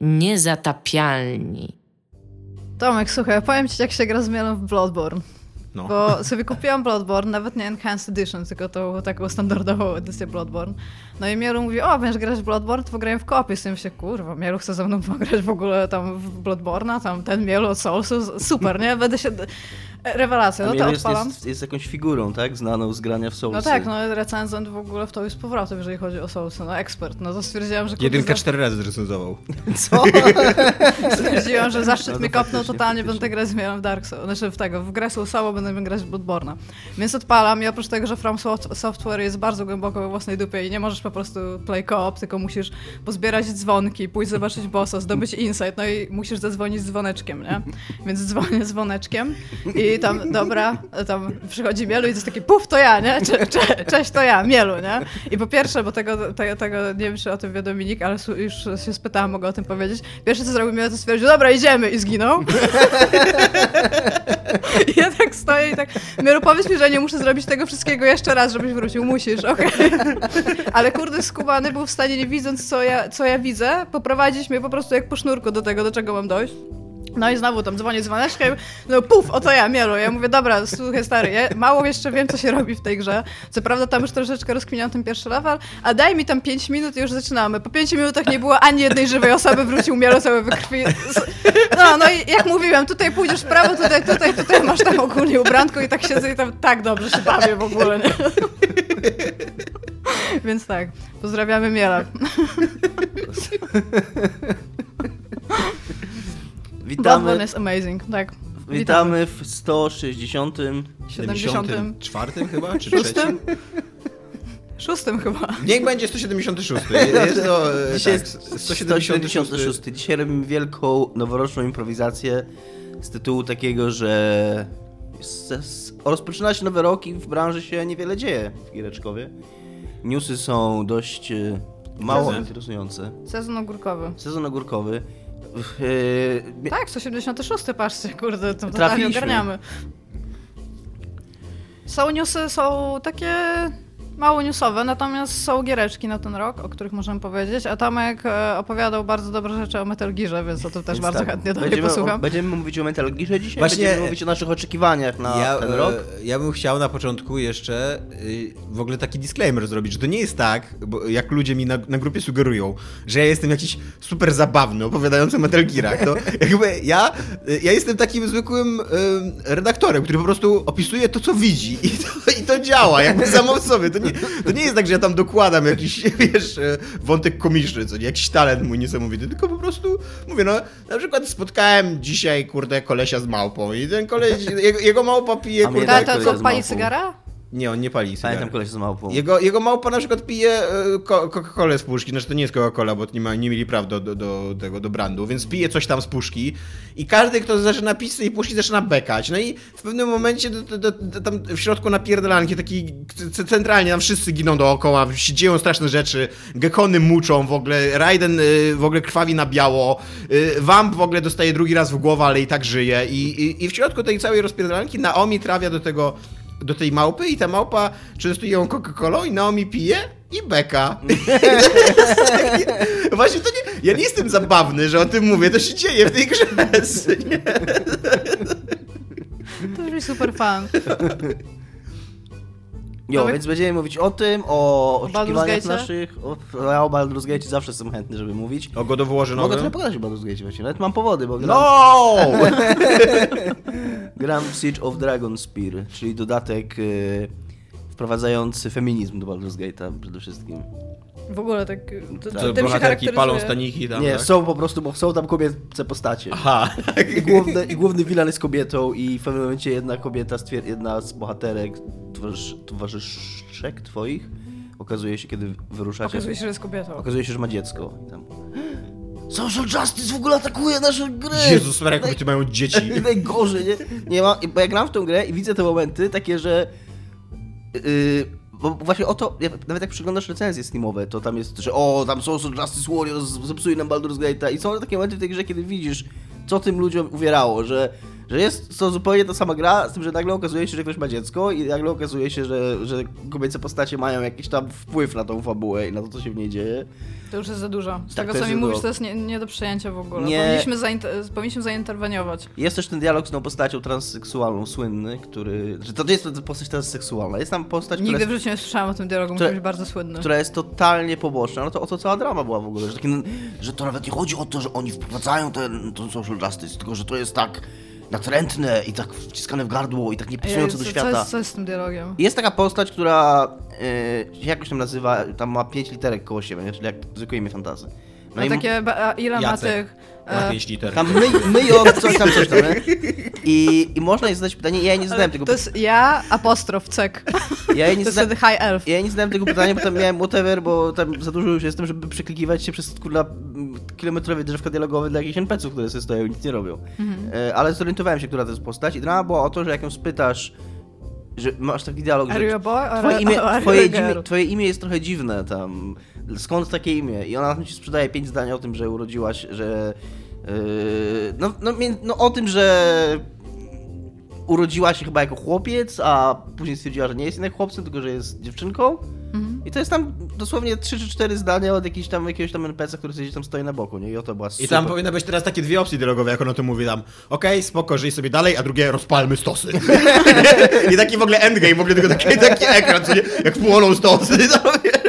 niezatapialni. Tomek, słuchaj, powiem ci, jak się gra z mielą w Bloodborne. No. Bo sobie kupiłam Bloodborne, nawet nie Enhanced Edition, tylko tą taką standardową edycję Bloodborne. No i Mielu mówi, o, będziesz grać w Bloodborne, to pograłem w kopie. Z tym się, kurwa, Mielu chce ze mną pograć w ogóle tam w Bloodborne'a, tam ten Mielu od Soulsu, super, nie? Będę się... Rewelacja, no to jest, odpalam. Jest, jest, jakąś figurą, tak? Znaną z grania w Soulsy. No tak, no recenzent w ogóle w to jest z powrotem, jeżeli chodzi o Soulsy, no ekspert. No to stwierdziłam, że... Jedynka cztery razy zrecenzował. Co? stwierdziłam, że zaszczyt no mnie kopnął totalnie, będę grać z w Dark Souls, znaczy w tego, w grę Soulsową będę grać w Bloodborne'a. Więc odpalam i oprócz tego, że From Software jest bardzo głęboko we własnej dupie i nie możesz po prostu play co-op, tylko musisz pozbierać dzwonki, pójść zobaczyć bossa, zdobyć insight, no i musisz zadzwonić z dzwoneczkiem, nie? Więc dzwonię dzwoneczkiem i tam, dobra, tam przychodzi Mielu i to jest taki puf, to ja, nie? Cze, cze, cześć, to ja, Mielu, nie? I po pierwsze, bo tego, tego, tego nie wiem, czy o tym wie Dominik, ale już się spytałam, mogę o tym powiedzieć. Pierwsze, co zrobił Mielu, to stwierdził, dobra, idziemy i zginął. I ja tak stoję i tak, Mielu, powiedz mi, że nie muszę zrobić tego wszystkiego jeszcze raz, żebyś wrócił. Musisz, okej. Okay. Ale kurde, skubany był w stanie, nie widząc, co ja, co ja widzę, poprowadzić mnie po prostu jak po sznurku do tego, do czego mam dojść. No i znowu tam dzwonię dzwoneczkiem, no puf, oto ja, Mielu. Ja mówię, dobra, słuchaj stary, ja mało jeszcze wiem, co się robi w tej grze. Co prawda tam już troszeczkę rozkminiam ten pierwszy level, a daj mi tam 5 minut i już zaczynamy. Po 5 minutach nie było ani jednej żywej osoby, wrócił Mielu cały we krwi. No, no i jak mówiłem, tutaj pójdziesz w prawo, tutaj, tutaj, tutaj masz tam ogólnie ubranko i tak siedzę i tam tak dobrze się bawię w ogóle, nie? Więc tak, pozdrawiamy Miela. Witamy. jest amazing, tak. Witamy w 160. 74 chyba, czy trzecim? Szóstym chyba. Niech będzie 176. Jest to e, Dzisiaj tak, 176. Dzisiaj robimy wielką, noworoczną improwizację z tytułu takiego, że rozpoczyna się nowy rok i w branży się niewiele dzieje w Giereczkowie. Newsy są dość e, mało Sezon. interesujące. Sezon ogórkowy. Sezon ogórkowy. Yy, tak, 186, patrzcie, kurde, to totalnie ogarniamy. Są newsy, są takie mało newsowe, natomiast są giereczki na ten rok, o których możemy powiedzieć, a Tomek e, opowiadał bardzo dobre rzeczy o Metal Gearze, więc o to też więc bardzo tak, chętnie będziemy, posłucham. O, będziemy mówić o Metal Gearze dzisiaj, Właśnie, będziemy mówić o naszych oczekiwaniach na ja, ten rok. E, ja bym chciał na początku jeszcze y, w ogóle taki disclaimer zrobić, że to nie jest tak, bo jak ludzie mi na, na grupie sugerują, że ja jestem jakiś super zabawny, opowiadający o Metal Gearach, to jakby ja, y, ja jestem takim zwykłym y, redaktorem, który po prostu opisuje to, co widzi i to, i to działa, jakby samo w sobie, to nie, to nie jest tak, że ja tam dokładam jakiś, wiesz, e, wątek komiczny, co nie, jakiś talent mój niesamowity, tylko po prostu mówię, no, na przykład spotkałem dzisiaj, kurde, kolesia z małpą i ten koleś, jego, jego małpa pije, A kurde... To, to pali cygara? Nie, on nie pali cygara. Pamiętam koleś z małpą. Jego, jego małpa na przykład pije e, Coca-Colę z puszki, znaczy to nie jest Coca-Cola, bo nie, ma, nie mieli praw do, do, do, tego, do brandu, więc pije coś tam z puszki i każdy, kto zaczyna pić z tej puszki, zaczyna bekać. No i w pewnym momencie do, do, do, tam w środku napierdalanki, taki centralnie tam wszyscy giną dookoła, się dzieją straszne rzeczy, gekony muczą w ogóle, Raiden y, w ogóle krwawi na biało, y, Vamp w ogóle dostaje drugi raz w głowę, ale i tak żyje i, i, i w środku tej całej rozpierdalanki Naomi trafia do tego do tej małpy i ta małpa częstuje ją Coca-Colą i Naomi pije i beka. Właśnie to nie, ja nie jestem zabawny, że o tym mówię, to się dzieje w tej grze. Nie? To brzmi super fan. Jo, więc będziemy mówić o tym, o oczekiwaniach naszych. O, ja o Baldur's Gate zawsze jestem chętny, żeby mówić. O God of Warze Mogę trochę pogadać o Baldur's Gate właśnie, nawet mam powody, bo gram... No! gram Siege of Dragon Spear, czyli dodatek y, wprowadzający feminizm do Baldur's Gate'a przede wszystkim. W ogóle tak. To, to, to bohaterki palą staniki tam. Nie, tak? są po prostu, bo są tam kobiece postacie. Aha. I główny, I główny villain jest kobietą, i w pewnym momencie jedna kobieta, jedna z bohaterek, towarzyszek twoich, okazuje się, kiedy wyruszacie. Okazuje się, że jest kobietą. Okazuje się, że ma dziecko. I tam. Social Justice w ogóle atakuje nasze gry! Jezus, jak kobiety mają dzieci. Najgorzej, nie? nie ma, bo ja gram w tą grę i widzę te momenty takie, że. Yy, bo właśnie o to, nawet jak przyglądasz recenzje Steamowe, to tam jest, że o, tam Social Justice Warriors zepsuje nam Baldur's Gate i są takie momenty w tej grze, kiedy widzisz, co tym ludziom uwierało, że, Że jest to zupełnie ta sama gra, z tym, że nagle okazuje się, że ktoś ma dziecko i nagle okazuje się, że, że kobiece postacie mają jakiś tam wpływ na tą fabułę i na to, co się w niej dzieje. To już jest za dużo. Z Tak, tego, co mi mówisz, to jest nie, nie do przyjęcia w ogóle. Nie. Powinniśmy, zainter- powinniśmy zainterweniować. Jest też ten dialog z tą postacią transseksualną, słynny, który... Że to nie jest to postać transseksualna, jest tam postać, która Nigdy jest w życiu nie słyszałam o tym dialogu, Które- musi bardzo słynny. która jest totalnie poboczna, no to o to cała drama była w ogóle, że, taki, że to nawet nie chodzi o to, że oni wprowadzają ten, ten social justice, tylko że to jest tak natrętne i tak wciskane w gardło i tak nie pasujące do co, świata. Co jest, co jest z tym dialogiem? Jest taka postać, która yy, jak się tam nazywa, tam ma 5 literek koło siebie, nie? czyli jak zwykłe imię fantazy. No i takie, ile ma tych... Na e, 5 liter. tam my, myją coś tam, coś tam, nie? I, I można jej zadać pytanie, ja jej nie zadałem tego To jest ja, apostrof, cek. ja jej To nie jest zadałem, wtedy high elf. Ja nie znałem tego pytania, bo tam miałem whatever, bo tam za dużo już jestem, żeby przeklikiwać się przez kurna m, kilometrowe drzewka dialogowe dla jakichś NPC-ów, które sobie stoją i nic nie robią. E, ale zorientowałem się, która to jest postać i drama była o to, że jak ją spytasz, że masz taki dialog, Are you że a boy or twoje imię, twoje, imię, twoje imię jest trochę dziwne tam. Skąd takie imię? I ona ci sprzedaje pięć zdań o tym, że urodziłaś, że... Yy, no, no, no o tym, że urodziła się chyba jako chłopiec, a później stwierdziła, że nie jest jednak chłopcem, tylko że jest dziewczynką. Mhm. I to jest tam dosłownie 3 czy 4 zdania od jakiejś tam, jakiegoś tam NPC, który gdzieś tam stoi na boku, nie? I o to była I super. tam powinny być teraz takie dwie opcje dialogowe, jak on o tym mówi tam. Okej, spoko, żyj sobie dalej, a drugie rozpalmy stosy. I taki w ogóle endgame, w ogóle tylko taki, taki ekran, co nie, jak płoną stosy. No, wiesz.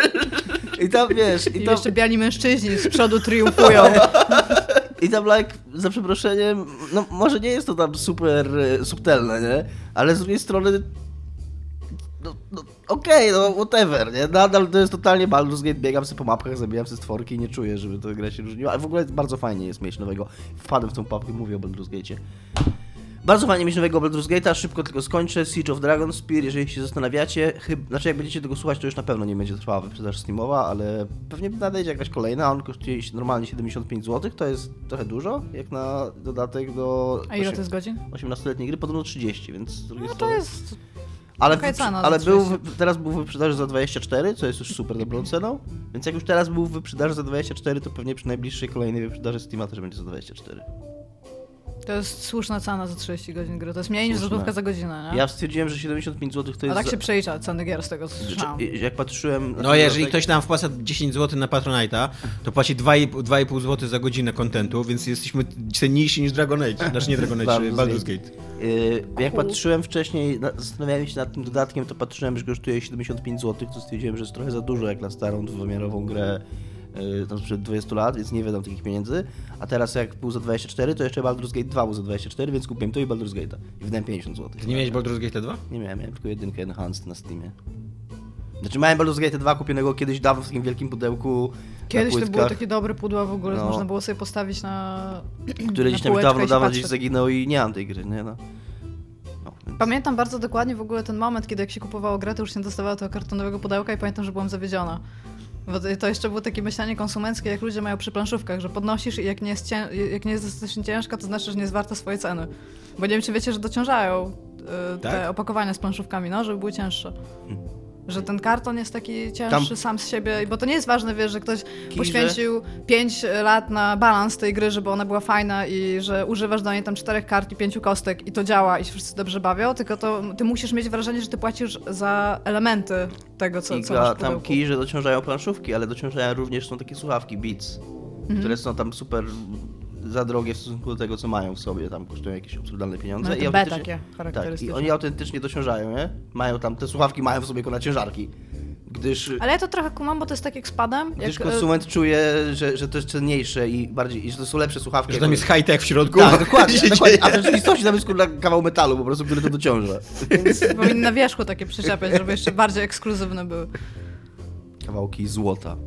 I tam, wiesz, i I tam, jeszcze biali mężczyźni z przodu triumfują. i tam like, za przeproszeniem, no może nie jest to tam super e, subtelne, nie? Ale z drugiej strony no, no okej, no whatever, nie? Nadal to jest totalnie Baldur's Gate, biegam sobie po mapkach, zabijam sobie stworki i nie czuję, żeby to gra się różniła, ale w ogóle bardzo fajnie jest mieć nowego. Wpadłem w tą papkę, mówię o Baldur's Gate'cie. Bardzo fajnie mieć nowego Baldur's Gate'a, szybko tylko skończę. Siege of Dragonspear, jeżeli się zastanawiacie, chyba, znaczy jak będziecie tego słuchać, to już na pewno nie będzie trwała wyprzedaż Steamowa, ale pewnie nadejdzie jakaś kolejna, on kosztuje normalnie 75 zł, to jest trochę dużo, jak na dodatek do A ile to jest godzin? 18-letniej gry, podobno 30, więc z drugiej No to strony... jest... Ale, wyprze- za ale był, 30. w- teraz był w wyprzedaży za 24, co jest już super dobrą ceną, więc jak już teraz był w wyprzedaży za 24, to pewnie przy najbliższej kolejnej wyprzedaży Steama też będzie za 24. To jest słuszna cena za 30 godzin gry. To jest mniej niż złotówka za godzinę, nie? Ja stwierdziłem, że 75 zł to A jest... tak za- się przelicza ceny gier z tego, co słyszałam. Że- Jak patrzyłem... No jeżeli ktoś nam wpłaca 10 zł na Patronite'a, to płaci 2,5 2,5 zł za godzinę kontentu, więc jesteśmy cenniejsi niż Dragon Age. Znaczy nie Dragon Age, Baldur's Gate. Yy, Jak patrzyłem wcześniej, na- zastanawiałem się nad tym dodatkiem, to patrzyłem, że kosztuje 75 zł, to stwierdziłem, że jest trochę za dużo jak na starą dwuwymiarową grę tam sprzed 20 lat, więc nie wydam takich pieniędzy. A teraz jak był za 24, to jeszcze Baldur's Gate 2 był za 24, więc kupiłem to i Baldur's Gate'a. I wydałem 50 zł. Ty nie miałeś Baldur's Gate 2? Nie miałem, miałem tylko jedynkę Enhanced na Steamie. Znaczy miałem Baldur's Gate 2 kupionego kiedyś dawno w takim wielkim pudełku Kiedyś to było takie dobre pudła w ogóle, No. można było sobie postawić na które gdzieś tam dawno, dawno gdzieś zaginęło i nie mam tej gry, nie no. no. Pamiętam bardzo dokładnie w ogóle ten moment, kiedy jak się kupowało grę, to już nie dostawało tego kartonowego pudełka i pamiętam, że byłam zawiedziona. Bo to- jeszcze było takie myślenie konsumenckie, jak ludzie mają przy planszówkach, że podnosisz i jak nie jest, cię, jak nie jest dostatecznie ciężka, to znaczy, że nie jest warta swojej ceny. Bo nie wiem, czy wiecie, że dociążają y, te Tak? opakowania z planszówkami, no, żeby były cięższe. Że ten karton jest taki cięższy. Tam- sam z siebie, bo to nie jest ważne, wiesz, że ktoś poświęcił 5 lat na balans tej gry, żeby ona była fajna i że używasz do niej tam czterech kart i pięciu kostek i to działa i się wszyscy dobrze bawią, tylko to ty musisz mieć wrażenie, że ty płacisz za elementy tego, co, co masz w tam kij, że dociążają planszówki, ale dociążają również są takie słuchawki Beats, Mhm. które są tam super za drogie w stosunku do tego, co mają w sobie, tam kosztują jakieś absurdalne pieniądze. No, i B takie Tak, charakterystyczne. i oni autentycznie dociążają, nie? Mają tam, te słuchawki mają w sobie jako na ciężarki, gdyż... Ale ja to trochę kumam, bo to jest tak jak spadem. Gdyż Jak, e, konsument czuje, że, że to jest cenniejsze i bardziej, i że to są lepsze słuchawki. Że tam jest high-tech w środku. Tak, dokładnie, Się dokładnie. A w rzeczywistości tam jest kurwa kawał metalu po prostu, który to dociąża. Więc powinny na wierzchu takie przyczepiać, żeby jeszcze bardziej ekskluzywne były. Kawałki złota.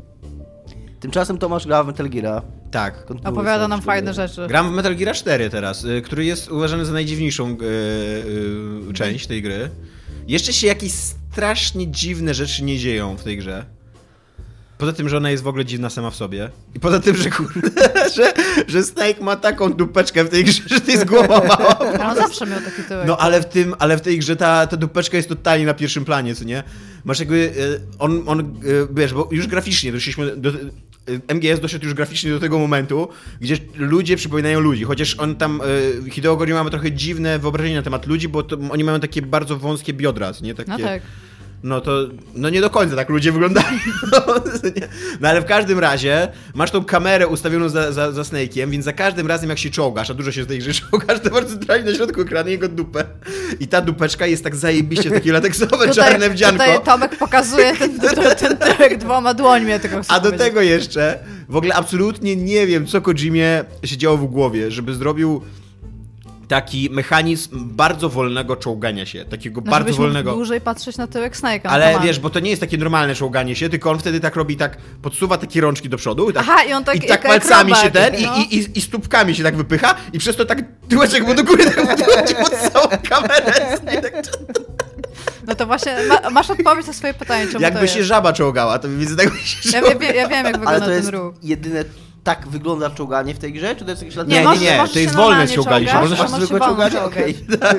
Tymczasem Tomasz gra w Metal Gear'a. Tak. Kontynuuj Opowiada nam fajne rzeczy. Gram w Metal Gear 4 teraz, y, który jest uważany za najdziwniejszą y, y, część tej gry. Jeszcze się jakieś strasznie dziwne rzeczy nie dzieją w tej grze. Poza tym, że ona jest w ogóle dziwna sama w sobie. I poza tym, że kurde, że, że Snake ma taką dupeczkę w tej grze, że to jest głowa mała. Ale on zawsze miał taki tyłek. No ale w tym, ale w tej grze ta, ta dupeczka jest totalnie na pierwszym planie, co nie? Masz jakby, y, on, on y, wiesz, bo już graficznie doszliśmy do, MGS doszedł już graficznie do tego momentu, gdzie ludzie przypominają ludzi, chociaż on tam, y, Hideo Kojima ma trochę dziwne wyobrażenie na temat ludzi, bo to, oni mają takie bardzo wąskie biodra, nie? Takie, No tak. No to, no nie do końca tak ludzie wyglądają. No ale w każdym razie masz tą kamerę ustawioną za, za, za Snake'iem, więc za każdym razem jak się czołgasz, a dużo się z tej gry czołgasz, to masz centralnie na środku ekranu jego dupę. I ta dupeczka jest tak zajebiście takie lateksowe, czarne wdzianko. tutaj Tomek pokazuje ten, ten, ten dwoma dłońmi, ja tylko A do powiedzieć. tego jeszcze, w ogóle absolutnie nie wiem, co Kojimie się działo w głowie, żeby zrobił taki mechanizm bardzo wolnego czołgania się, takiego No, bardzo żebyś mógł wolnego. dłużej patrzeć na tyłek Snake'a. Ale ma. wiesz, bo to nie jest takie normalne czołganie się, tylko on wtedy tak robi, tak podsuwa takie rączki do przodu. Tak, Aha, i on tak I tak palcami akrobat, się ten, no. i, i, i stópkami się tak wypycha, i przez to tak tyłeczek mu do góry tak podchodzi pod całą kamerę. I tak, No to właśnie, ma, masz odpowiedź na swoje pytanie, czemu jakby to się jest. żaba czołgała, to widzę tak się Ja, ja, ja wiem, jak Ale wygląda to ten jest ruch. jedyne, tak wygląda czołganie w tej grze? Czy to jest jakiś lat Nie, Nie, nie, możesz- nie, możesz to jest wolne normalnie ściąganie się. możesz zwykłe czołgać. Okej. Tak.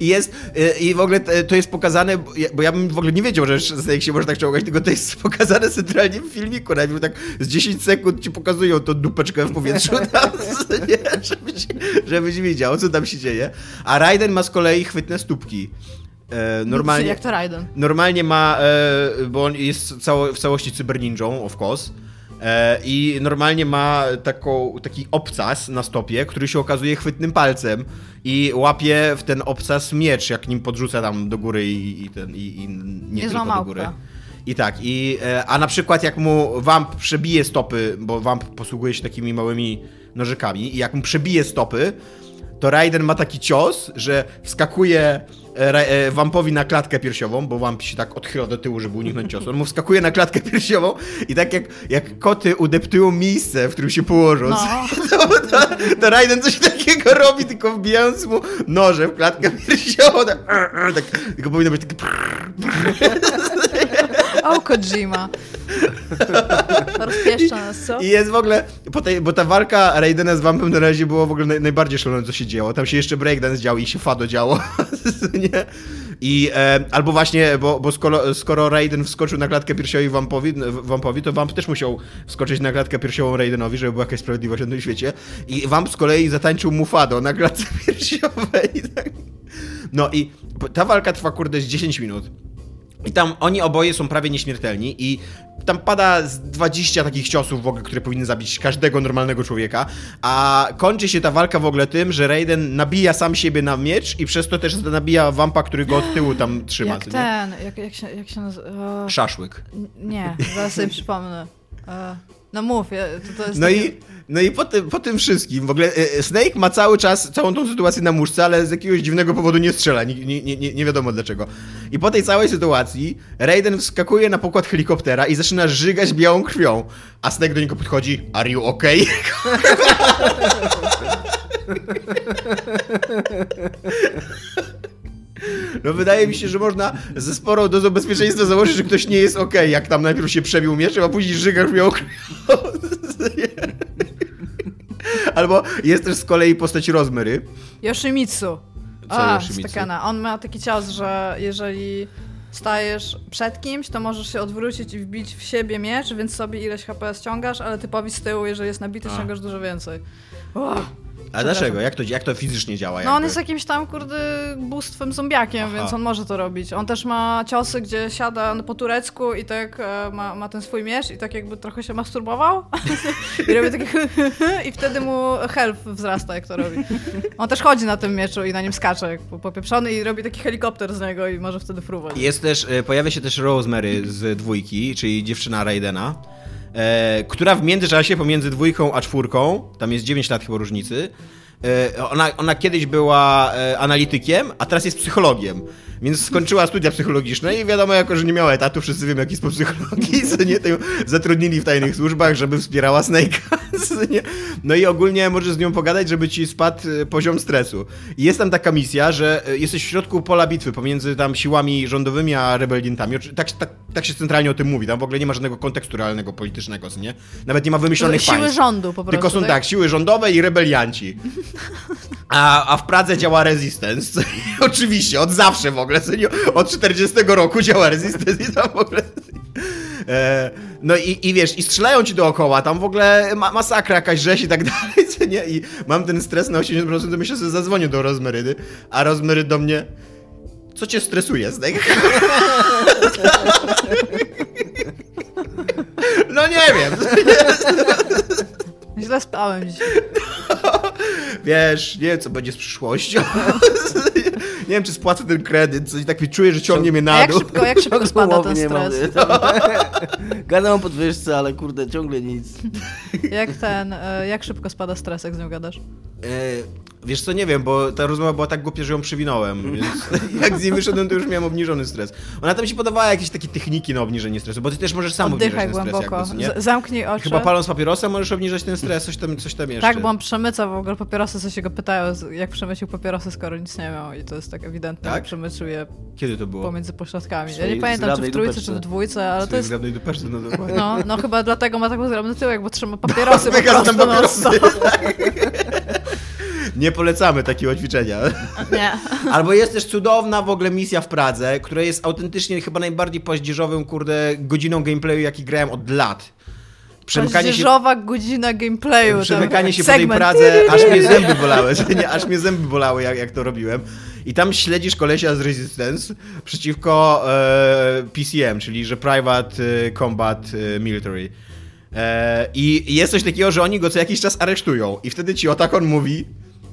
I jest, y, i w ogóle to jest pokazane, bo ja- bym w ogóle nie wiedział, że Snake się może tak czołgać, tylko to jest pokazane centralnie w filmiku, najpierw tak z 10 sekund ci pokazują tą dupeczkę w powietrzu tam, nie, żebyś, żebyś widział, co tam się dzieje. A Raiden ma z kolei chwytne stópki. E, normalnie, Jak to Raiden. normalnie ma, e, bo on jest cało, w całości cyberninją, of course. E, I normalnie ma taką, taki obcas na stopie, który się okazuje chwytnym palcem i łapie w ten obcas miecz, jak nim podrzuca tam do góry i, i, ten, i, i nie Niezła tylko do góry. I tak, i, e, a na przykład jak mu Vamp przebije stopy, bo Vamp posługuje się takimi małymi nożykami, i jak mu przebije stopy, to Raiden ma taki cios, że wskakuje e, e, Vampowi na klatkę piersiową, bo Vamp się tak odchyla do tyłu, żeby uniknąć ciosu. On mu wskakuje na klatkę piersiową i tak jak, jak koty udeptują miejsce, w którym się położą, No. to, to, to Raiden coś takiego robi, tylko wbijając mu noże w klatkę piersiową. Tak, tak, tylko powinno być takie... O, Kojima. Rozpieszcza nas, co? I jest w ogóle, tej, bo ta walka Raidena z Vampem na razie było w ogóle naj, najbardziej szalone, co się działo. Tam się jeszcze breakdance działo i się fado działo, nie? I e, albo właśnie, bo, bo skoro, skoro Raiden wskoczył na klatkę piersiową Vampowi, Vampowi, to Vamp też musiał wskoczyć na klatkę piersiową Raidenowi, żeby była jakaś sprawiedliwość na tym świecie. I Vamp z kolei zatańczył mu fado na klatce piersiowej. No i ta walka trwa kurde z 10 minut. I tam oni oboje są prawie nieśmiertelni i tam pada z 20 takich ciosów w ogóle, które powinny zabić każdego normalnego człowieka, a kończy się ta walka w ogóle tym, że Raiden nabija sam siebie na miecz i przez to też nabija wampa, który go od tyłu tam trzyma. Jak ten, jak, jak się, jak się nazywa? Szaszłyk. Nie, zaraz sobie przypomnę. No mów, to, to jest No takie- i, no i po, tym, po tym wszystkim, w ogóle e, e, Snake ma cały czas, całą tą sytuację na muszce, ale z jakiegoś dziwnego powodu nie strzela, nie, nie, nie, nie wiadomo dlaczego. I po tej całej sytuacji Raiden wskakuje na pokład helikoptera i zaczyna żygać białą krwią, a Snake do niego podchodzi, are you okay? No wydaje mi się, że można ze sporą dozą bezpieczeństwa założyć, że ktoś nie jest okej, jak tam najpierw się przebił mieczem, a później żyga krwią krwią. Albo jest też z kolei postać Rozmery. Yoshimitsu. Co A, Yoshimitsu? On ma taki cios, że jeżeli stajesz przed kimś, to możesz się odwrócić i wbić w siebie miecz, więc sobie ileś HP ściągasz, ale typowi z tyłu, jeżeli jest nabity, A. ściągasz dużo więcej. Uff. A dlaczego? Jak to, jak to fizycznie działa? No on jakby? jest jakimś tam, kurde, bóstwem zombiakiem, Aha. więc on może to robić. On też ma ciosy, gdzie siada po turecku i tak e, ma, ma ten swój miecz i tak jakby trochę się masturbował i robi takie i wtedy mu health wzrasta, jak to robi. On też chodzi na tym mieczu i na nim skacze popieprzony i robi taki helikopter z niego i może wtedy fruwać. Jest też, e, pojawia się też Rosemary z dwójki, czyli dziewczyna Raidena, e, która w międzyczasie pomiędzy dwójką a czwórką, tam jest 9 lat chyba różnicy, e, ona, ona kiedyś była e, analitykiem, a teraz jest psychologiem. Więc skończyła studia psychologiczne i wiadomo, jako że nie miała etatu, wszyscy wiemy, jaki jest po psychologii, co nie, to ją zatrudnili w tajnych służbach, żeby wspierała Snake'a. No i ogólnie możesz z nią pogadać, żeby ci spadł e, poziom stresu. I jest tam taka misja, że e, jesteś w środku pola bitwy pomiędzy tam siłami rządowymi a rebeliantami. Tak, tak, tak się centralnie o tym mówi. Tam w ogóle nie ma żadnego kontekstu realnego politycznego, co nie? Nawet nie ma wymyślonych Siły państw. rządu po prostu. Tylko są tak, siły rządowe i rebelianci. A, a w Pradze działa Resistance. Oczywiście, od zawsze w ogóle. Nie? Od 40 roku działa Resistance i tam w ogóle. E, no i, i wiesz, i strzelają ci dookoła, tam w ogóle ma, masakra jakaś rzeź i tak dalej, co nie? I mam ten stres na 80%, to myślę, że zadzwonię do Rozmerydy, a Rozmery do mnie, co cię stresuje z tego? No nie wiem. Źle spałem dzisiaj. Wiesz, nie wiem, co będzie z przyszłością. Nie wiem, czy spłacę ten kredyt, coś tak mi czuję, że ciągnie mnie A na jak dół. szybko, jak szybko spada ten nie mam. stres? Gadam o podwyżce, ale kurde, ciągle nic. Jak ten, e, jak szybko spada stres, jak z nią gadasz? Wiesz co, nie wiem, bo ta rozmowa była tak głupia, że ją przywinąłem, więc jak z niej wyszedłem, to już miałem obniżony stres. Ona tam się podawała jakieś takie techniki na obniżenie stresu, bo ty też możesz sam Oddychaj obniżać ten stres głęboko, jakby, nie? Z- zamknij oczy. Chyba paląc papierosa możesz obniżać ten stres, coś tam, coś tam jeszcze. Tak, bo on przemyca w ogóle papierosy, co się go pytają, jak przemycił papierosy, skoro nic nie miał. I to jest tak ewidentne, Tak? że przemycił je Kiedy to było? pomiędzy pośladkami. Ja nie pamiętam, czy w trójce, czy w dwójce, ale to jest... dupeczce, no. No, no chyba dlatego ma taką zgrabny tyłek, bo trzyma papierosy po prostu papierosy. Nie polecamy takiego ćwiczenia. Nie. Albo jest też cudowna w ogóle misja w Pradze, która jest autentycznie chyba najbardziej paździerzowym, kurde, godziną gameplayu, jaki grałem od lat. Przemykanie się, godzina gameplayu. przemykanie się po tej segment. Pradze, aż mnie zęby bolały, nie, aż mnie zęby bolały, jak, jak to robiłem. I tam śledzisz kolesia z Resistance przeciwko e, PCM, czyli że Private e, Combat e, Military. E, I jest coś takiego, że oni go co jakiś czas aresztują i wtedy ci Otakon mówi,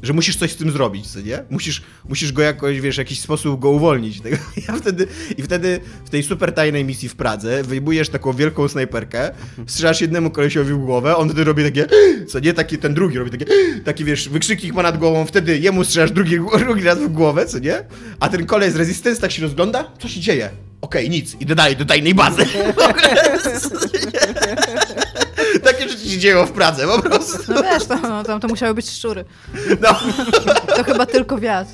że musisz coś z tym zrobić, co nie? Musisz, musisz go jakoś, wiesz, w jakiś sposób go uwolnić. Tego- Ja wtedy, I wtedy w tej super tajnej misji w Pradze wyjmujesz taką wielką snajperkę, strzelasz jednemu kolesiowi w głowę, on wtedy robi takie, co nie? Taki, ten drugi robi takie, takie wiesz, wykrzyknik ma nad głową, wtedy jemu strzelasz drugi, drugi raz w głowę, co nie? A ten kolej z Resistance tak się rozgląda, co się dzieje? Okej, nic, idę dalej do tajnej bazy. Takie rzeczy się dzieją w Pradze, po prostu. No wiesz, tam, no, tam to musiały być szczury. No. To chyba tylko wiatr.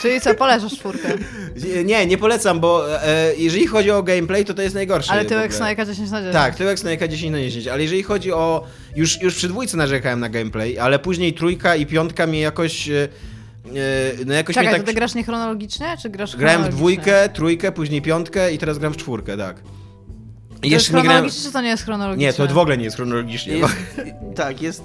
Czyli co, poleżasz czwórkę. Nie, nie polecam, bo e, jeżeli chodzi o gameplay, to to jest najgorsze. Ale tyłek. Snake'a 10 na 10. Tak, tyłek Snake'a 10 na 10, ale jeżeli chodzi o... Już, już przy dwójce narzekałem na gameplay, ale później trójka i piątka mnie jakoś... E, e, no jakoś Czekaj, mnie to tak... ty grasz niechronologicznie, czy grasz Grałem w chronologicznie? dwójkę, trójkę, później piątkę i teraz gram w czwórkę, tak. To jest jeszcze nie grałem... chronologicznie, czy to nie jest chronologicznie? Nie, to w ogóle nie jest chronologicznie. Jest, tak, jest...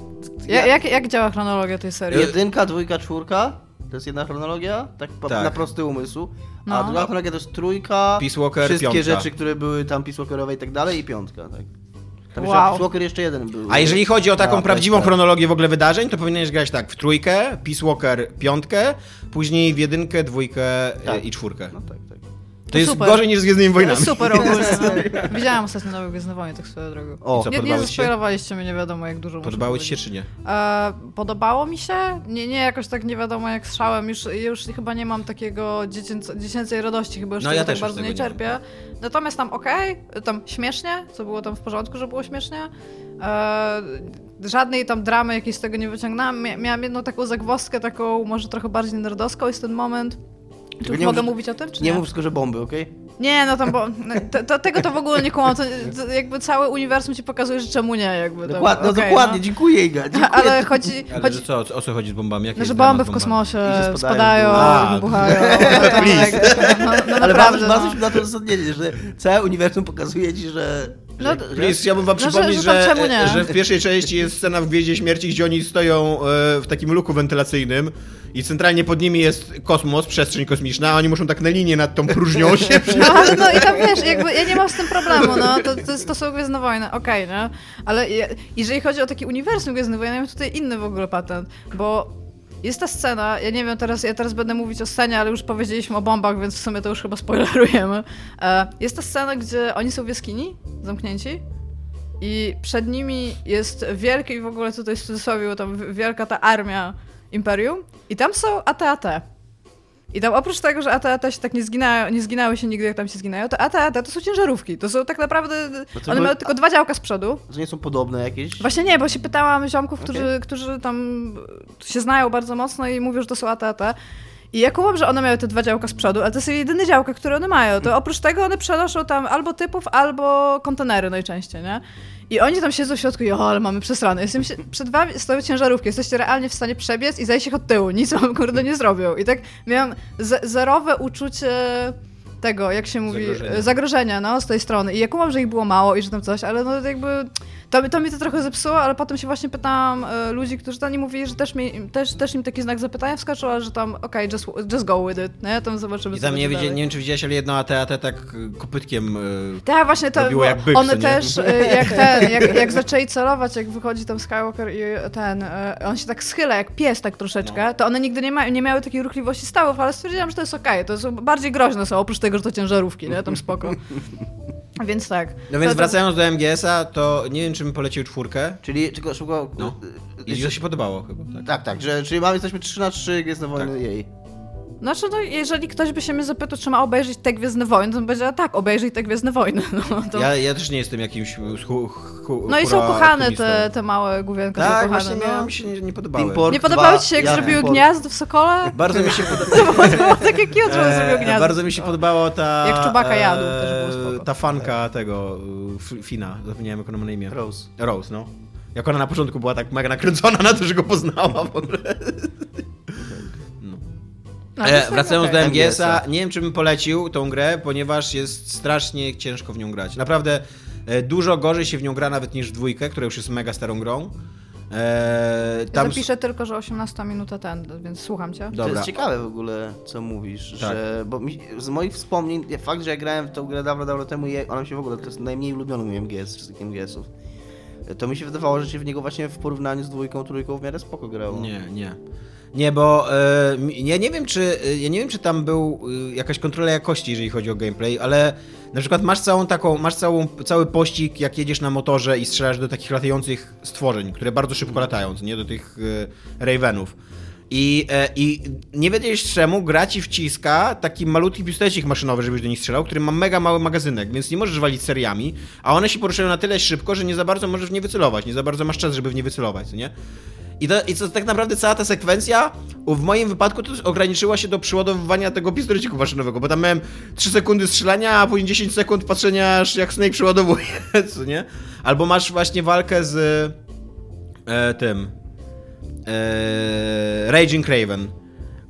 Ja, jak, jak działa chronologia tej serii? Jedynka, dwójka, czwórka. To jest jedna chronologia, tak, Tak. na prosty umysł. A No. druga chronologia to jest trójka, Peace Walker, wszystkie piątka. rzeczy, które były tam Peace Walkerowe i tak dalej i piątka, tak. Tam Wow. wow. Peace Walker jeszcze jeden był. A jeżeli chodzi o taką A, prawdziwą tak. chronologię w ogóle wydarzeń, to powinieneś grać tak, w trójkę, Peace Walker piątkę, później w jedynkę, dwójkę Tak. i czwórkę. No tak, tak. To jest super. gorzej niż z Gwiezdnymi Wojnami. super ogólnie. Widziałam ostatnio nowe Gwiezdne Wojny, tak swoją drogą. O, co, nie, nie podobały ci się? zaspoilowaliście mnie, nie wiadomo jak dużo muszę Podobało ci się powiedzieć. czy nie? E, podobało mi się. Nie, nie jakoś tak nie wiadomo jak strzałem. Już, już chyba nie mam takiego dziecięco, dziecięcej radości, chyba już No, tego ja tak też już bardzo tego nie nie czerpię. Natomiast tam okej, tam śmiesznie, co było tam w porządku, że było śmiesznie. E, żadnej tam dramy jakiejś z tego nie wyciągnęłam. Mia, miałam jedną taką zagwozdkę, taką może trochę bardziej nerdowską jest ten moment. Czy już nie mogę mów- mówić o tym, czy Nie nie? mów tylko, że bomby, okej? Nie, no tam, bo no, to, to, tego to w ogóle nie kłamam. To, to jakby cały uniwersum ci pokazuje, że czemu nie, jakby. to- Dokładnie, no okej, dokładnie, dziękuję Iga, dziękuję. Ale chodzi, Ale chodzi że co, o co chodzi z bombami? Jaki no, że bomby w kosmosie spadają spadają. A. wybuchają. No, tak, no, no Ale naprawdę. masz, no. masz na to uzasadnienie, że całe uniwersum pokazuje ci, że... No, że, Please, chciałbym wam No, że- przypomnieć, że że, czemu nie? że w pierwszej części jest scena w Gwieździe Śmierci, gdzie oni stoją e, w takim luku wentylacyjnym i centralnie pod nimi jest kosmos, przestrzeń kosmiczna, a oni muszą tak na linię nad tą próżnią się No, no i tam wiesz, jakby ja nie mam z tym problemu, no, to, to, jest- to są Gwiezdne Wojny, okej, no, ale je, jeżeli chodzi o taki uniwersum Gwiezdnych Wojen, ja mam tutaj inny w ogóle patent, bo jest ta scena, ja nie wiem, teraz, ja teraz będę mówić o scenie, ale już powiedzieliśmy o bombach, więc w sumie to już chyba spoilerujemy. E, jest ta scena, gdzie oni są w jaskini, zamknięci, i przed nimi jest wielkie, i w ogóle tutaj w cudzysłowie, bo tam wielka ta armia Imperium, i tam są AT-AT. I tam oprócz tego, że AT-AT się tak nie, zginają, nie zginały się nigdy, jak tam się zginają, to AT-AT to są ciężarówki. To są tak naprawdę. to one były- mają tylko dwa działka z przodu. To nie są podobne jakieś? Właśnie nie, bo się pytałam ziomków, Okej. którzy, którzy tam się znają bardzo mocno i mówią, że to są AT-AT. I ja kumam, że one miały te dwa działka z przodu, ale to są jedyne działka, które one mają. To oprócz tego one przenoszą tam albo typów, albo kontenery najczęściej, nie? I oni tam siedzą w środku i o, ale mamy przesrane. Jestem się, przed wami stoją ciężarówki, jesteście realnie w stanie przebiec i zajść ich od tyłu. Nic wam, kurde, nie zrobią. I tak miałam ze- zerowe uczucie tego, jak się mówi, Zagrożenia. zagrożenia, no, z tej strony. I ja kumam, że ich było mało i że tam coś, ale no jakby to, to mi to trochę zepsuło, ale potem się właśnie pytałam e, ludzi, którzy tam nie mówili, że też, mi, też, też im taki znak zapytania wskoczył, ale że tam okej, just, just go with it, nie? Tam zobaczymy, I tam nie, widzi, nie wiem, czy widziałeś, ale jedno AT-AT tak y, kopytkiem... y, Tak, właśnie to, robiło jak byk, one też, e, jak ten, jak, jak zaczęli celować, jak wychodzi tam Skywalker i ten, on się tak schyla, jak pies tak troszeczkę, No. to one nigdy nie, ma, nie miały takiej ruchliwości stałych, ale stwierdziłam, że to jest okej, to jest bardziej groźne są, oprócz tego, że to ciężarówki, nie? Tam spoko. Więc tak. No więc To- wracając do MGS-a, to nie wiem, czy bym polecił czwórkę. Czyli, tylko szybko... No. y, I to się podobało chyba, tak? Tak, tak, że, czyli mamy, jesteśmy 3 na 3, jest na wojny jej. Znaczy, no, jeżeli ktoś by się mnie zapytał, czy ma obejrzeć te Gwiezdne Wojny, to bym powiedziała, tak, obejrzyj te Gwiezdne Wojny. No, to... Ja, ja też nie jestem jakimś hu, hu, no i są kochane te, te małe główienka, są Tak, kochane. właśnie no. mi się nie, nie podobały. Team Pork Nie podobało ci się, jak ja zrobiły Pork. gniazdo w Sokole? Bardzo mi się podobało. To było, cute, że on zrobił gniazdo. bardzo mi się podobało ta. Jak jadł, e, też było spoko. Ta fanka tego Fina, zapomniałem jak ona ma na imię. Rose. Rose, no. Jak ona na początku była tak mega nakręcona na to, że go poznała w ogóle. No. No, E, to jest wracając okej. do MGS-a, MGS-a. nie wiem, czy bym polecił tą grę, ponieważ jest strasznie ciężko w nią grać. Naprawdę e, dużo gorzej się w nią gra nawet niż w dwójkę, która już jest mega starą grą. E, Ja tam zapiszę tylko, że 18 minuta ten, więc słucham cię. To Dobra. jest ciekawe w ogóle, co mówisz, Tak. że, bo mi, z moich wspomnień, fakt, że ja grałem w tą grę dawno, dawno temu i ona mi się w ogóle, to jest najmniej ulubiony mój MGS z wszystkich MGS-ów. To mi się wydawało, że się w niego właśnie w porównaniu z dwójką, trójką w miarę spoko grało. Nie, nie. Nie, bo mi- ja nie wiem, czy e, ja nie wiem, czy tam był e, jakaś kontrola jakości, jeżeli chodzi o gameplay, ale na przykład masz całą taką, masz całą, cały pościg, jak jedziesz na motorze i strzelasz do takich latających stworzeń, które bardzo szybko latają, nie do tych e, Ravenów. I, I nie wiedzieć czemu gra ci wciska taki malutki pistolecik maszynowy, żebyś do nich strzelał, który ma mega mały magazynek, więc nie możesz walić seriami, a one się poruszają na tyle szybko, że nie za bardzo możesz w nie wycelować, nie za bardzo masz czas, żeby w nie wycelować, nie? I to, I co tak naprawdę cała ta sekwencja w moim wypadku to ograniczyła się do przyładowywania tego pistoleciku maszynowego, bo tam miałem 3 sekundy strzelania, a później 10 sekund patrzenia aż jak Snake przyładowuje, co nie? Albo masz właśnie walkę z e, tym e, Raging Craven,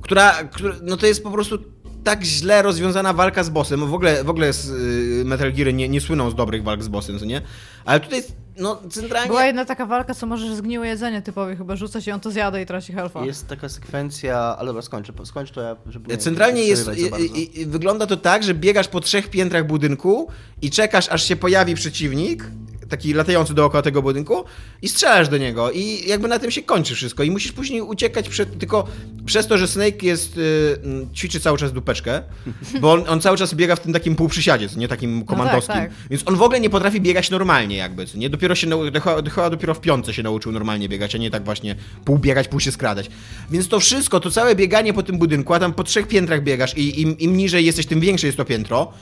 która, która, no to jest po prostu tak źle rozwiązana walka z bossem. W ogóle, w ogóle z, y, Metal Gear nie, nie słyną z dobrych walk z bossem, co nie? Ale tutaj, no centralnie... Była jedna taka walka, co możesz zgniłe jedzenie typowi chyba rzucać i on to zjada i traci health'a. Jest taka sekwencja, ale dobra, skończę, skończ to ja, żeby nie Centralnie nie jest, przerywać za i, i, i, wygląda to tak, że biegasz po trzech piętrach budynku i czekasz, aż się pojawi przeciwnik, taki latający dookoła tego budynku i strzelasz do niego i jakby na tym się kończy wszystko i musisz później uciekać przed, tylko przez to, że Snake jest, y, mm, ćwiczy cały czas dupeczkę, bo on, on cały czas biega w tym takim półprzysiadzie, nie takim komandowskim, tak. więc on w ogóle nie potrafi biegać normalnie jakby, co nie? Dopiero się, nau- chyba- dopiero w piątce się nauczył normalnie biegać, a nie tak właśnie pół biegać, pół się skradać. Więc to wszystko, to całe bieganie po tym budynku, a tam po trzech piętrach biegasz i im, im niżej jesteś, tym większe jest to piętro,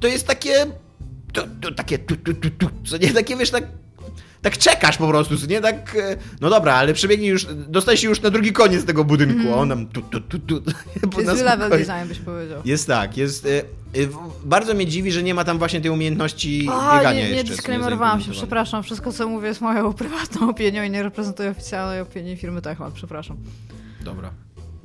to jest takie... To, to takie... Tu, tu, tu, tu, co nie? Takie, wiesz, tak... Tak czekasz po prostu, nie? Tak, e, no dobra, ale przebiegnij już, dostajesz się już na drugi koniec tego budynku, a on tam tu, tu, tu, tu. po Jest level design, byś powiedział. Jest tak, jest... e, e, Bardzo mnie dziwi, że nie ma tam właśnie tej umiejętności A, biegania nie, jeszcze. nie co disclaimerowałam się, przepraszam. Wszystko, co mówię, jest moją prywatną opinią i nie reprezentuje oficjalnej opinii firmy Techland, przepraszam. Dobra.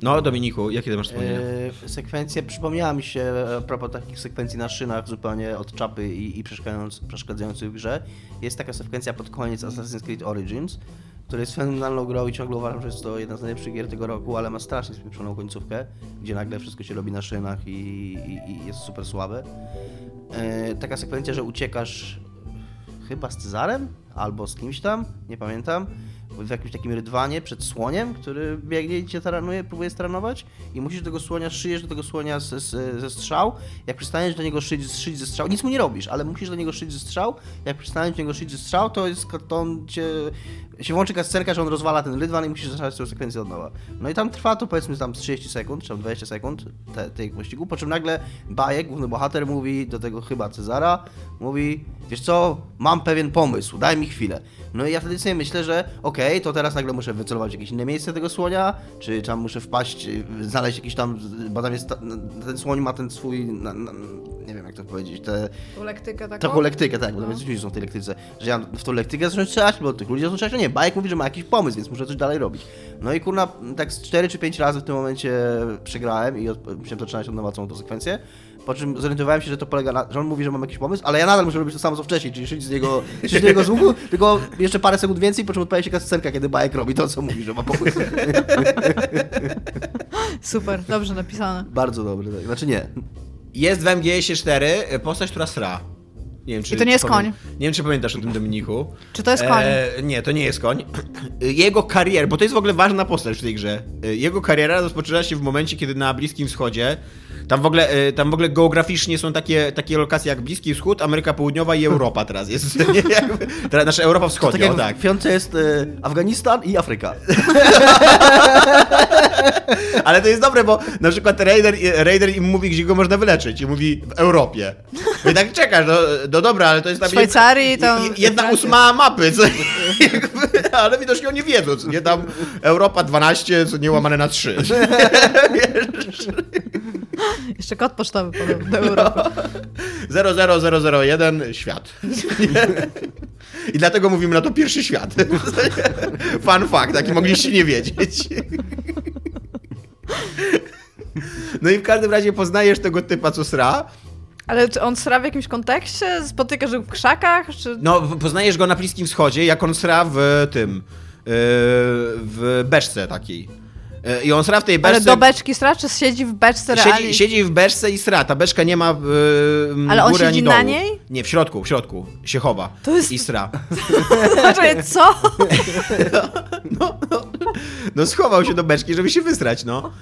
No, Dominiku, jakie ty masz wspomnienia? E, sekwencja, przypomniała mi się a propos takich sekwencji na szynach zupełnie od czapy i, i przeszkadzając, przeszkadzających w grze. Jest taka sekwencja pod koniec Assassin's Creed Origins, która jest fenomenalną grą i ciągle uważam, że jest to jedna z najlepszych gier tego roku, ale ma strasznie spieprzoną końcówkę, gdzie nagle wszystko się robi na szynach i, i, i jest super słabe. E, taka sekwencja, że uciekasz chyba z Cezarem albo z kimś tam, nie pamiętam, w jakimś takim rydwanie przed słoniem, który biegnie i cię taranuje, próbuje staranować i musisz do tego słonia, szyjesz do tego słonia ze, ze, strzał, jak przestaniesz do niego szyć, szyć ze strzał, nic mu nie robisz, ale musisz do niego szyć ze strzał, jak przestaniesz do niego szyć ze strzał, to jest to on cię, się włączy kascerka, że on rozwala ten rydwan i musisz zacząć tę sekwencję od nowa. No i tam trwa to powiedzmy tam z 30 sekund, czy tam 20 sekund te, tej pościgu, po czym nagle Bajek, główny bohater mówi do tego chyba Cezara, mówi, wiesz co, mam pewien pomysł, daj mi chwilę. No i ja wtedy sobie myślę, że okej, to teraz nagle muszę wycelować jakieś inne miejsce tego słonia, czy tam muszę wpaść, y, znaleźć jakiś tam, bo tam jest, ta, ten słoń ma ten swój, na, na, nie wiem jak to powiedzieć, te, lektykę taką? taką lektykę, tak, bo tam No. jest ludzi są w tej lektyce, że ja w tą lektykę zacząć strzelać, bo tych ludzi zacząć strzelać, no nie, Bajek mówi, że ma jakiś pomysł, więc muszę coś dalej robić. No i kurna, tak z 4 czy 5 razy w tym momencie przegrałem i od, musiałem zaczynać od nowa całą tą sekwencję, Po czym zorientowałem się, że to polega na, że on mówi, że mam jakiś pomysł, ale ja nadal muszę robić to samo co wcześniej, czyli szyć z niego, szyć z niego z łuku, tylko jeszcze parę sekund więcej, po czym odpala się kascenka, kiedy Bajek robi to, co mówi, że ma pomysł. Super, dobrze napisane. Bardzo dobry, tak. znaczy nie. Jest w MGS 4 postać, która sra. Nie wiem, czy, I to nie jest koń. Nie wiem, czy pamiętasz o tym Dominiku. Czy to jest koń? E, nie, to nie jest koń. Jego kariera, bo to jest w ogóle ważna postać w tej grze. E, Jego kariera rozpoczyna się w momencie, kiedy na Bliskim Wschodzie, tam w ogóle, e, tam w ogóle geograficznie są takie, takie lokacje jak Bliski Wschód, Ameryka Południowa i Europa teraz jest. Nie, jakby, teraz nasza Europa Tak Wschodnia, jak o tak. w piątce jest e, Afganistan i Afryka. Ale to jest dobre, bo na przykład Raider, Raider im mówi, gdzie go można wyleczyć. I mówi w Europie. I tak czekasz, no, no dobra, ale to jest tam Szwajcarii, jedna, tam- jedna ósma mapy, co, jakby, ale widocznie oni wiedzą, co nie tam Europa 12, co nie łamane na 3. Jeszcze kod pocztowy do Europy. 00001 świat. I dlatego mówimy na to pierwszy świat. Fun fact, taki mogliście nie wiedzieć. No i w każdym razie poznajesz tego typa, co sra. Ale czy on sra w jakimś kontekście? Spotykasz go w krzakach? Czy... No, poznajesz go na Bliskim Wschodzie, jak on sra w tym, yy, w beczce takiej. I on sra w tej beczce... Ale do beczki sra, czy siedzi w beczce? Siedzi, siedzi w beczce i sra. Ta beczka nie ma yy, Ale on siedzi na niej? Nie, w środku, w środku. Się chowa. To jest- I sra. Czekaj, co? No, no, no schował się do beczki, żeby się wysrać, no.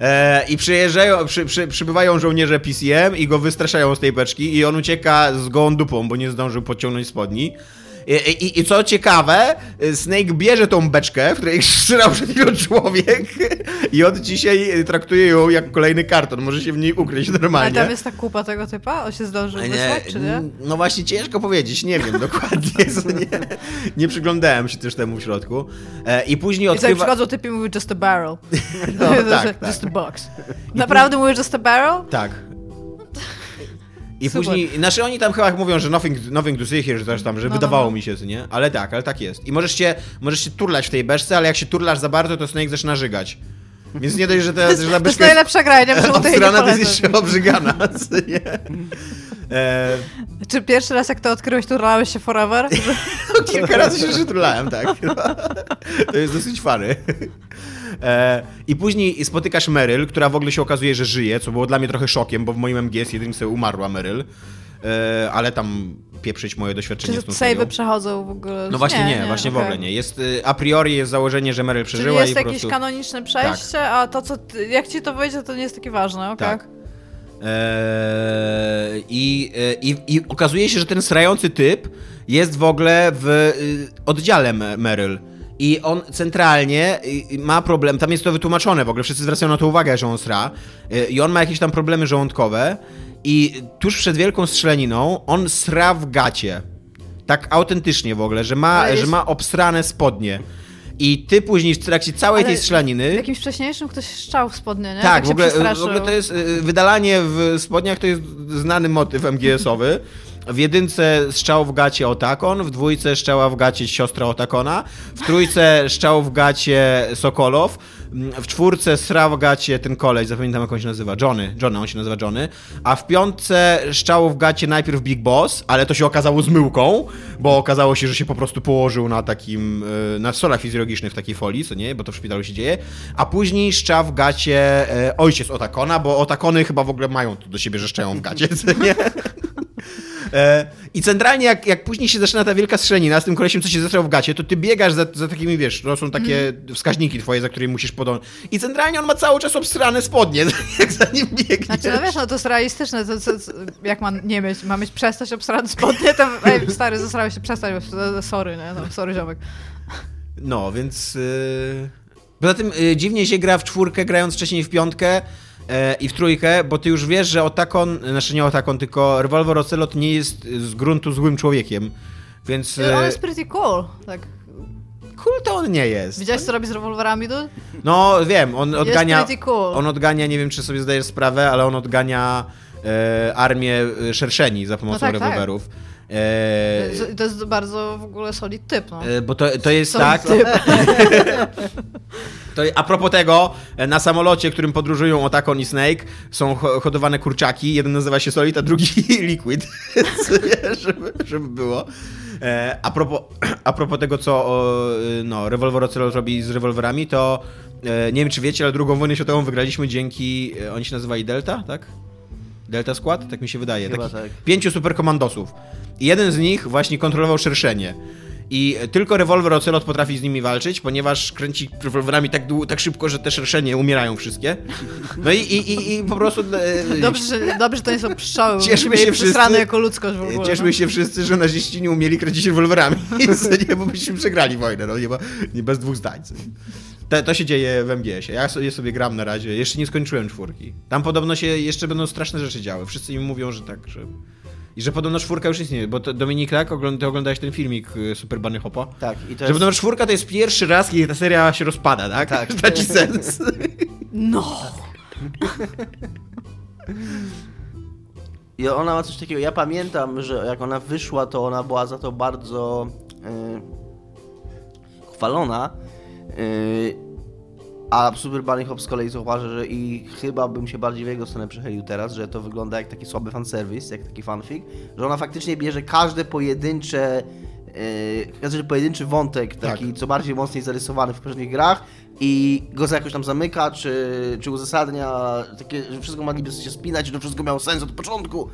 E, I przyjeżdżają, przy, przy, przybywają żołnierze PCM i go wystraszają z tej beczki i on ucieka z gołą dupą, bo nie zdążył podciągnąć spodni. I, i, I co ciekawe, Snake bierze tą beczkę, w której szyrał przed chwilą człowiek i od dzisiaj traktuje ją jak kolejny karton. Może się w niej ukryć Ale normalnie. tam jest ta kupa tego typa? On się zdążył wysłać, czy nie? No właśnie ciężko powiedzieć, nie wiem dokładnie. nie, nie przyglądałem się też temu w środku. E, I później I sobie odkrywa... przychodzą typy i mówią just a barrel. No, tak, tak. Just a box. Naprawdę mówisz just a barrel? Tak. I Super. później, znaczy oni tam chyba mówią, że nothing, nothing to see here, że coś tam, że No, wydawało no, no. mi się, nie? Ale tak, ale tak jest. I możesz się, możesz się turlać w tej beszce, ale jak się turlasz za bardzo, to Snake zaczyna żygać. Więc nie dość, że, te, że ta To jest najlepsza gra, nie wiem, obstrana, to jest jeszcze obrzygana, nie? E, Czy pierwszy raz jak to odkryłeś, to rałeś się forever? no, kilka razy się przytulałem, tak. To jest dosyć fany. E, I później spotykasz Meryl, która w ogóle się okazuje, że żyje, co było dla mnie trochę szokiem, bo w moim MGS jedynce umarła Meryl. E, ale tam pieprzyć moje doświadczenie Czy z savey przechodzą w ogóle? No właśnie nie, właśnie w okej. ogóle nie. Jest, y, a priori jest założenie, że Meryl Czyli przeżyła jest i jakieś prostu... kanoniczne przejście, a to co, jak ci to wyjdzie, to nie jest takie ważne, okej? Tak. Eee, i, i, I okazuje się, że ten srający typ jest w ogóle w y, oddziale Me- Meryl. I on centralnie y, y, ma problem, tam jest to wytłumaczone w ogóle, wszyscy zwracają na to uwagę, że on sra. Y, I on ma jakieś tam problemy żołądkowe. I tuż przed wielką strzelaniną on sra w gacie. Tak autentycznie w ogóle, że ma, jest- że ma obsrane spodnie. I ty później w trakcie całej Ale tej strzelaniny... W jakimś wcześniejszym ktoś szczał w spodnie, nie? Tak, w się ogóle, w przestraszył. ogóle to jest y, wydalanie w spodniach to jest znany motyw MGS-owy. W jedynce strzał w gacie Otakon, w dwójce strzała w gacie siostra Otakona, w trójce strzał w gacie Sokolow, w czwórce strzał w gacie ten koleś, zapamiętam jak on się nazywa, Johnny, Johnny, on się nazywa Johnny, a w piątce strzał w gacie najpierw Big Boss, ale to się okazało zmyłką, bo okazało się, że się po prostu położył na takim, y, na stolach fizjologicznych w takiej folii, co nie, bo to w szpitalu się dzieje, a później szczał w gacie e, ojciec Otakona, bo Otakony chyba w ogóle mają to do siebie, że szczają w gacie, co nie? E, I centralnie, jak, jak później się zaczyna ta wielka strzelanina z tym kolesiem, co się zesrał w gacie, to ty biegasz za, za takimi, wiesz, to są takie wskaźniki twoje, za którymi musisz podążać. I centralnie on ma cały czas obsrane spodnie, jak za nim biegniesz. Znaczy, no wiesz, no to jest realistyczne, to, to, to, jak ma nie mieć, ma mieć przestać obsrane spodnie, to ej, stary, zasrałeś się, przestań, bo- sorry, nie, no, sorry ziomek. No, więc... Yy... Poza tym yy, dziwnie się gra w czwórkę, grając wcześniej w piątkę i w trójkę, bo ty już wiesz, że Otakon, znaczy nie Otakon, tylko Revolver Ocelot nie jest z gruntu złym człowiekiem, więc... On e, jest pretty cool, tak. Cool to on nie jest. Widziałeś, co robi z rewolwerami, dude? No, wiem, on odgania... pretty cool. On odgania, nie wiem, czy sobie zdajesz sprawę, ale on odgania e, armię e, szerszeni za pomocą No tak, tak. rewolwerów. E, To jest bardzo w ogóle solid typ, no. e, bo to, to jest Solid tak. typ. To, a propos tego, e, na samolocie, którym podróżują Otakon i Snake, są ho- hodowane kurczaki. Jeden nazywa się Solid, a drugi Liquid. Żeby, żeby było. E, a, propos, a propos tego, co no, Revolver Ocelot robi z rewolwerami, to e, nie wiem, czy wiecie, ale drugą wojnę światową wygraliśmy dzięki. e, Oni się nazywali Delta, tak? Delta Squad? Tak mi się wydaje. Chyba tak. Pięciu superkomandosów. Jeden z nich właśnie kontrolował szerszenie. I tylko rewolwer Ocelot potrafi z nimi walczyć, ponieważ kręci rewolwerami tak, dłu- tak szybko, że te szerszenie umierają wszystkie. No i, i, i, i po prostu... e, Dobrze, że, dobrze, że to nie są pszczoły. Cieszmy się wszyscy. jako ludzkość w ogóle. Cieszmy no. się wszyscy, że naziści nie umieli kręcić rewolwerami. Nie, bo byśmy przegrali wojnę, no nie, ma, nie bez dwóch zdań. To, to się dzieje w MGS-ie. Ja sobie, sobie gram na razie. Jeszcze nie skończyłem czwórki. Tam podobno się jeszcze będą straszne rzeczy działy. Wszyscy mi mówią, że tak, że... I że podobno czwórka już istnieje, bo to, Dominik, ogląd- ty oglądałeś ten filmik y, Super Bunny Hopa? Tak, i to Że jest... podobno czwórka to jest pierwszy raz, kiedy ta seria się rozpada, tak? Tak. Że Traci sens. No! I ona ma coś takiego, ja pamiętam, że jak ona wyszła, to ona była za to bardzo yy, chwalona. Yy, a Super Bunny Hop z kolei zauważa, że i chyba bym się bardziej w jego stronę przechylił teraz, że to wygląda jak taki słaby fanservice, jak taki fanfic, że ona faktycznie bierze każde pojedyncze yy, każdy pojedynczy wątek, taki co bardziej mocniej zarysowany w poprzednich grach i go za jakoś tam zamyka, czy, czy uzasadnia, takie, że wszystko mogliby się spinać, że to wszystko miało sens od początku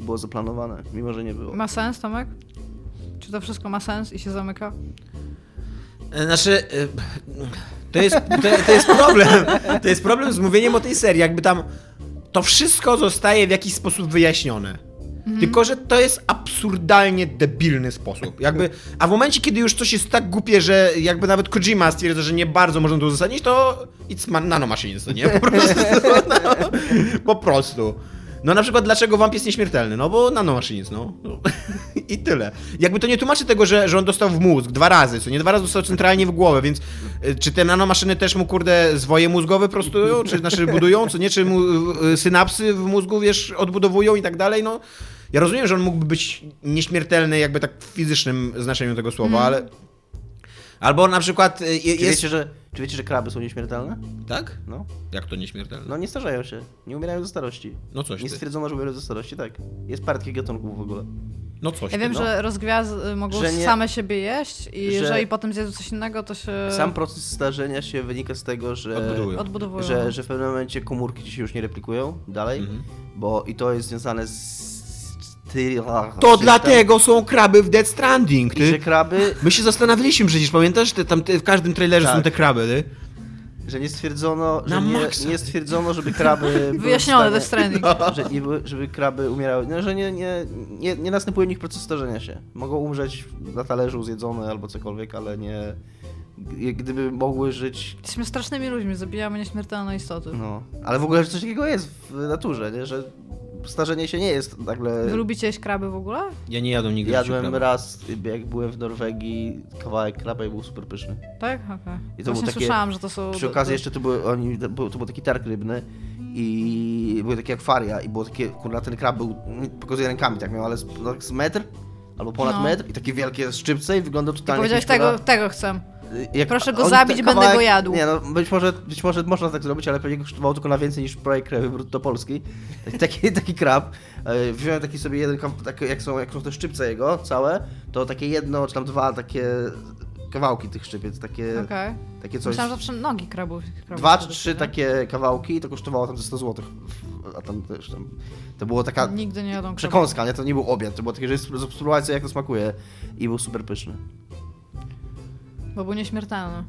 i było zaplanowane, mimo że nie było. Ma sens, Tomek? Czy to wszystko ma sens i się zamyka? Znaczy, y, to jest, to, to jest problem. To jest problem z mówieniem o tej serii. Jakby tam to wszystko zostaje w jakiś sposób wyjaśnione. Tylko, że to jest absurdalnie debilny sposób. Jakby, a w momencie, kiedy już coś jest tak głupie, że jakby nawet Kojima stwierdza, że nie bardzo można to uzasadnić, to it's man, nanomachines, to nie? Po prostu. No, po prostu. No na przykład dlaczego wamp jest nieśmiertelny? No bo nanomachines, no. no. I tyle. Jakby to nie tłumaczy tego, że, że on dostał w mózg dwa razy, co nie dwa razy dostał centralnie w głowę, więc y, czy te nanomaszyny też mu kurde zwoje mózgowe prostują, czy znaczy budują, co nie, czy mu y, synapsy w mózgu, wiesz, odbudowują i tak dalej, no. Ja rozumiem, że on mógłby być nieśmiertelny jakby tak w fizycznym znaczeniu tego słowa, ale... Albo na przykład y, je- Czy jest... wiecie, że, czy wiecie, że kraby są nieśmiertelne? Tak? No. Jak to nieśmiertelne? No nie starzeją się, nie umierają ze starości. No coś Nie ty. stwierdzono, że umierają ze starości, tak. Jest parę takich gatunków w ogóle. No coś Ja wiem, ty. że rozgwiazdy mogą Że nie- same siebie jeść i że- jeżeli potem zjedzą coś innego, to się Sam proces starzenia się wynika z tego, że... Odbudowują. odbudowują. że, że w pewnym momencie komórki ci się już nie replikują dalej, Mhm. bo i to jest związane z... Ty, To dlatego są kraby w Dead Stranding, I że ty. kraby, My się zastanawialiśmy przecież, pamiętasz? Te, tam te, w każdym trailerze Tak. są te kraby, ty. że nie stwierdzono, że nie, maksa. nie stwierdzono, żeby kraby... w Wyjaśnione Death Stranding. Że, nie były, żeby kraby umierały, no, że nie, nie, nie, nie następuje u nich proces starzenia się. Mogą umrzeć na talerzu zjedzone albo cokolwiek, ale nie... Gdyby mogły żyć Jesteśmy strasznymi ludźmi, zabijamy nieśmiertelne istoty. No, ale w ogóle że coś takiego jest w naturze, nie? że starzenie się nie jest nagle... Wy lubicie jeść kraby w ogóle? Ja nie jadę nigdy Jadłem raz, jak byłem w Norwegii, kawałek kraba i był super pyszny. Tak? Okej. I to Właśnie takie- słyszałam, że to są... Przy okazji jeszcze to, były, oni, to, był, taki targ rybny i były takie akwaria i było takie, kurna, ten krab był, nie pokazuję rękami tak miał, ale z, z metr albo ponad No. metr i takie wielkie szczypce i wyglądał Ty totalnie... powiedziałeś jak tego, tego chcę. Jak, Proszę go zabić, ten będę go jadł. Nie no, być może, być może można tak zrobić, ale pewnie kosztowało tylko na więcej niż projekt Krewy Brutto Polski. Taki, taki krab. E, Wziąłem taki sobie jeden, tak, jak, są, jak są te szczypce jego całe, to takie jedno, czy tam dwa takie kawałki tych szczypiec, takie, Okej. takie coś. Myślałam, zawsze nogi krabów. krabów Dwa czy trzy takie kawałki i to kosztowało tam ze 100 zł. A tam też tam. To było taka Nigdy nie jadą krabów. przekąska, nie? To nie był obiad, to było takie, że spróbować sobie jak to smakuje. I był super pyszny. Bo był nieśmiertelny.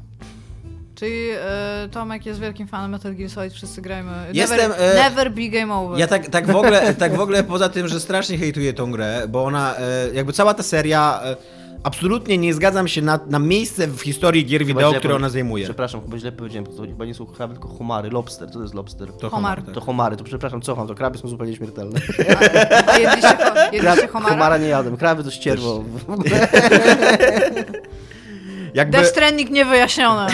Czyli e, Tomek jest wielkim fanem Metal Gear Solid, wszyscy grajmy. Jestem, Never, e, never be game over. Ja tak, tak, w ogóle, tak w ogóle poza tym, że strasznie hejtuję tą grę, bo ona, e, jakby cała ta seria, e, absolutnie nie zgadzam się na, na miejsce w historii gier wideo, które ona zajmuje. Przepraszam, chyba źle powiedziałem, to chyba nie są kraby, tylko homary, lobster, co to jest lobster? To Homar. tak. To homary, to przepraszam, cofam, to kraby są zupełnie śmiertelne. A jedliście, ho- jedliście Krab, homara? homara nie jadłem, kraby to ścierwo. Jakby, Death Stranding niewyjaśnione.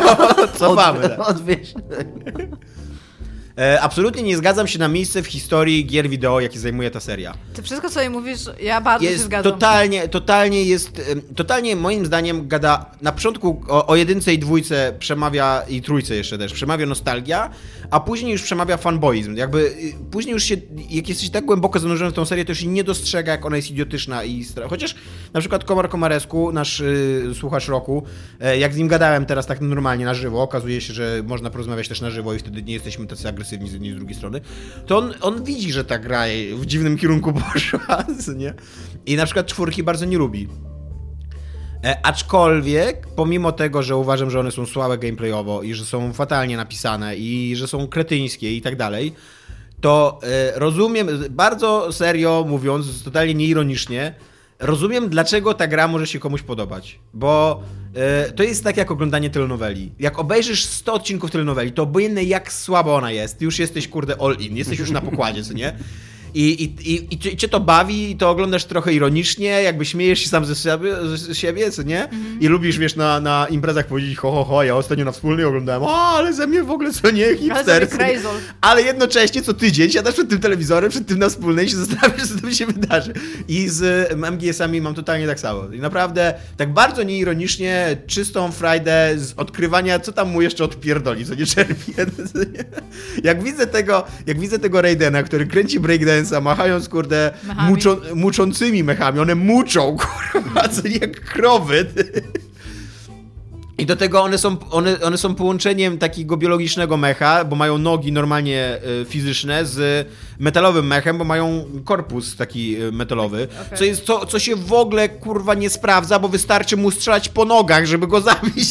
cofamy. tak. Odwieź. E, absolutnie nie zgadzam się na miejsce w historii gier wideo, jakie zajmuje ta seria. Ty wszystko, co jej mówisz, ja bardzo się Jest zgadzam. totalnie, totalnie jest, totalnie moim zdaniem gada, na początku o, o jedynce i dwójce przemawia, i trójce jeszcze też, przemawia nostalgia, a później już przemawia fanboizm. Jakby, y, później już się, jak jesteś tak głęboko zanurzony w tą serię, to już się nie dostrzega, jak ona jest idiotyczna i stra... Chociaż na przykład Komar Komaresku, nasz y, słuchacz roku, e, jak z nim gadałem teraz tak normalnie na żywo, okazuje się, że można porozmawiać też na żywo i wtedy nie jesteśmy tacy agresywni z jednej i z drugiej strony, to on, on widzi, że ta gra w dziwnym kierunku poszła, nie? I na przykład czwórki bardzo nie lubi. E, aczkolwiek, pomimo tego, że uważam, że one są słabe gameplayowo i że są fatalnie napisane i że są kretyńskie i tak dalej, to e, rozumiem, bardzo serio mówiąc, totalnie nieironicznie, rozumiem, dlaczego ta gra może się komuś podobać. Bo e, to jest tak jak oglądanie telenoweli. Jak obejrzysz 100 odcinków telenoweli, to obojętnie jak słaba ona jest, już jesteś, kurde, all in, jesteś już na pokładzie, co nie? I, i, i, i cię- cię to bawi, i to oglądasz trochę ironicznie, jakby śmiejesz się sam ze siebie, ze siebie co nie? I lubisz, wiesz, na, na imprezach powiedzieć ho, ho, ho, ja ostatnio na wspólnej oglądałem, o, ale ze mnie w ogóle co nie, Ale hipster, crazol. Ale jednocześnie co tydzień siadasz przed tym telewizorem, przed tym na wspólnej i się zastanawiasz, co tam się wydarzy. I z MGS-ami mam totalnie tak samo. I naprawdę tak bardzo nieironicznie, czystą frajdę z odkrywania, co tam mu jeszcze odpierdoli, co nie czerpie. Jak widzę tego, jak widzę tego Raidena, który kręci breakdance'a, machając, kurde, muczą, muczącymi mechami, one muczą, kurwa, jak krowy. I do tego one są, one, one są połączeniem takiego biologicznego mecha, bo mają nogi normalnie y, fizyczne z metalowym mechem, bo mają korpus taki y, metalowy, Okej. co, jest, co, co się w ogóle kurwa nie sprawdza, bo wystarczy mu strzelać po nogach, żeby go zabić.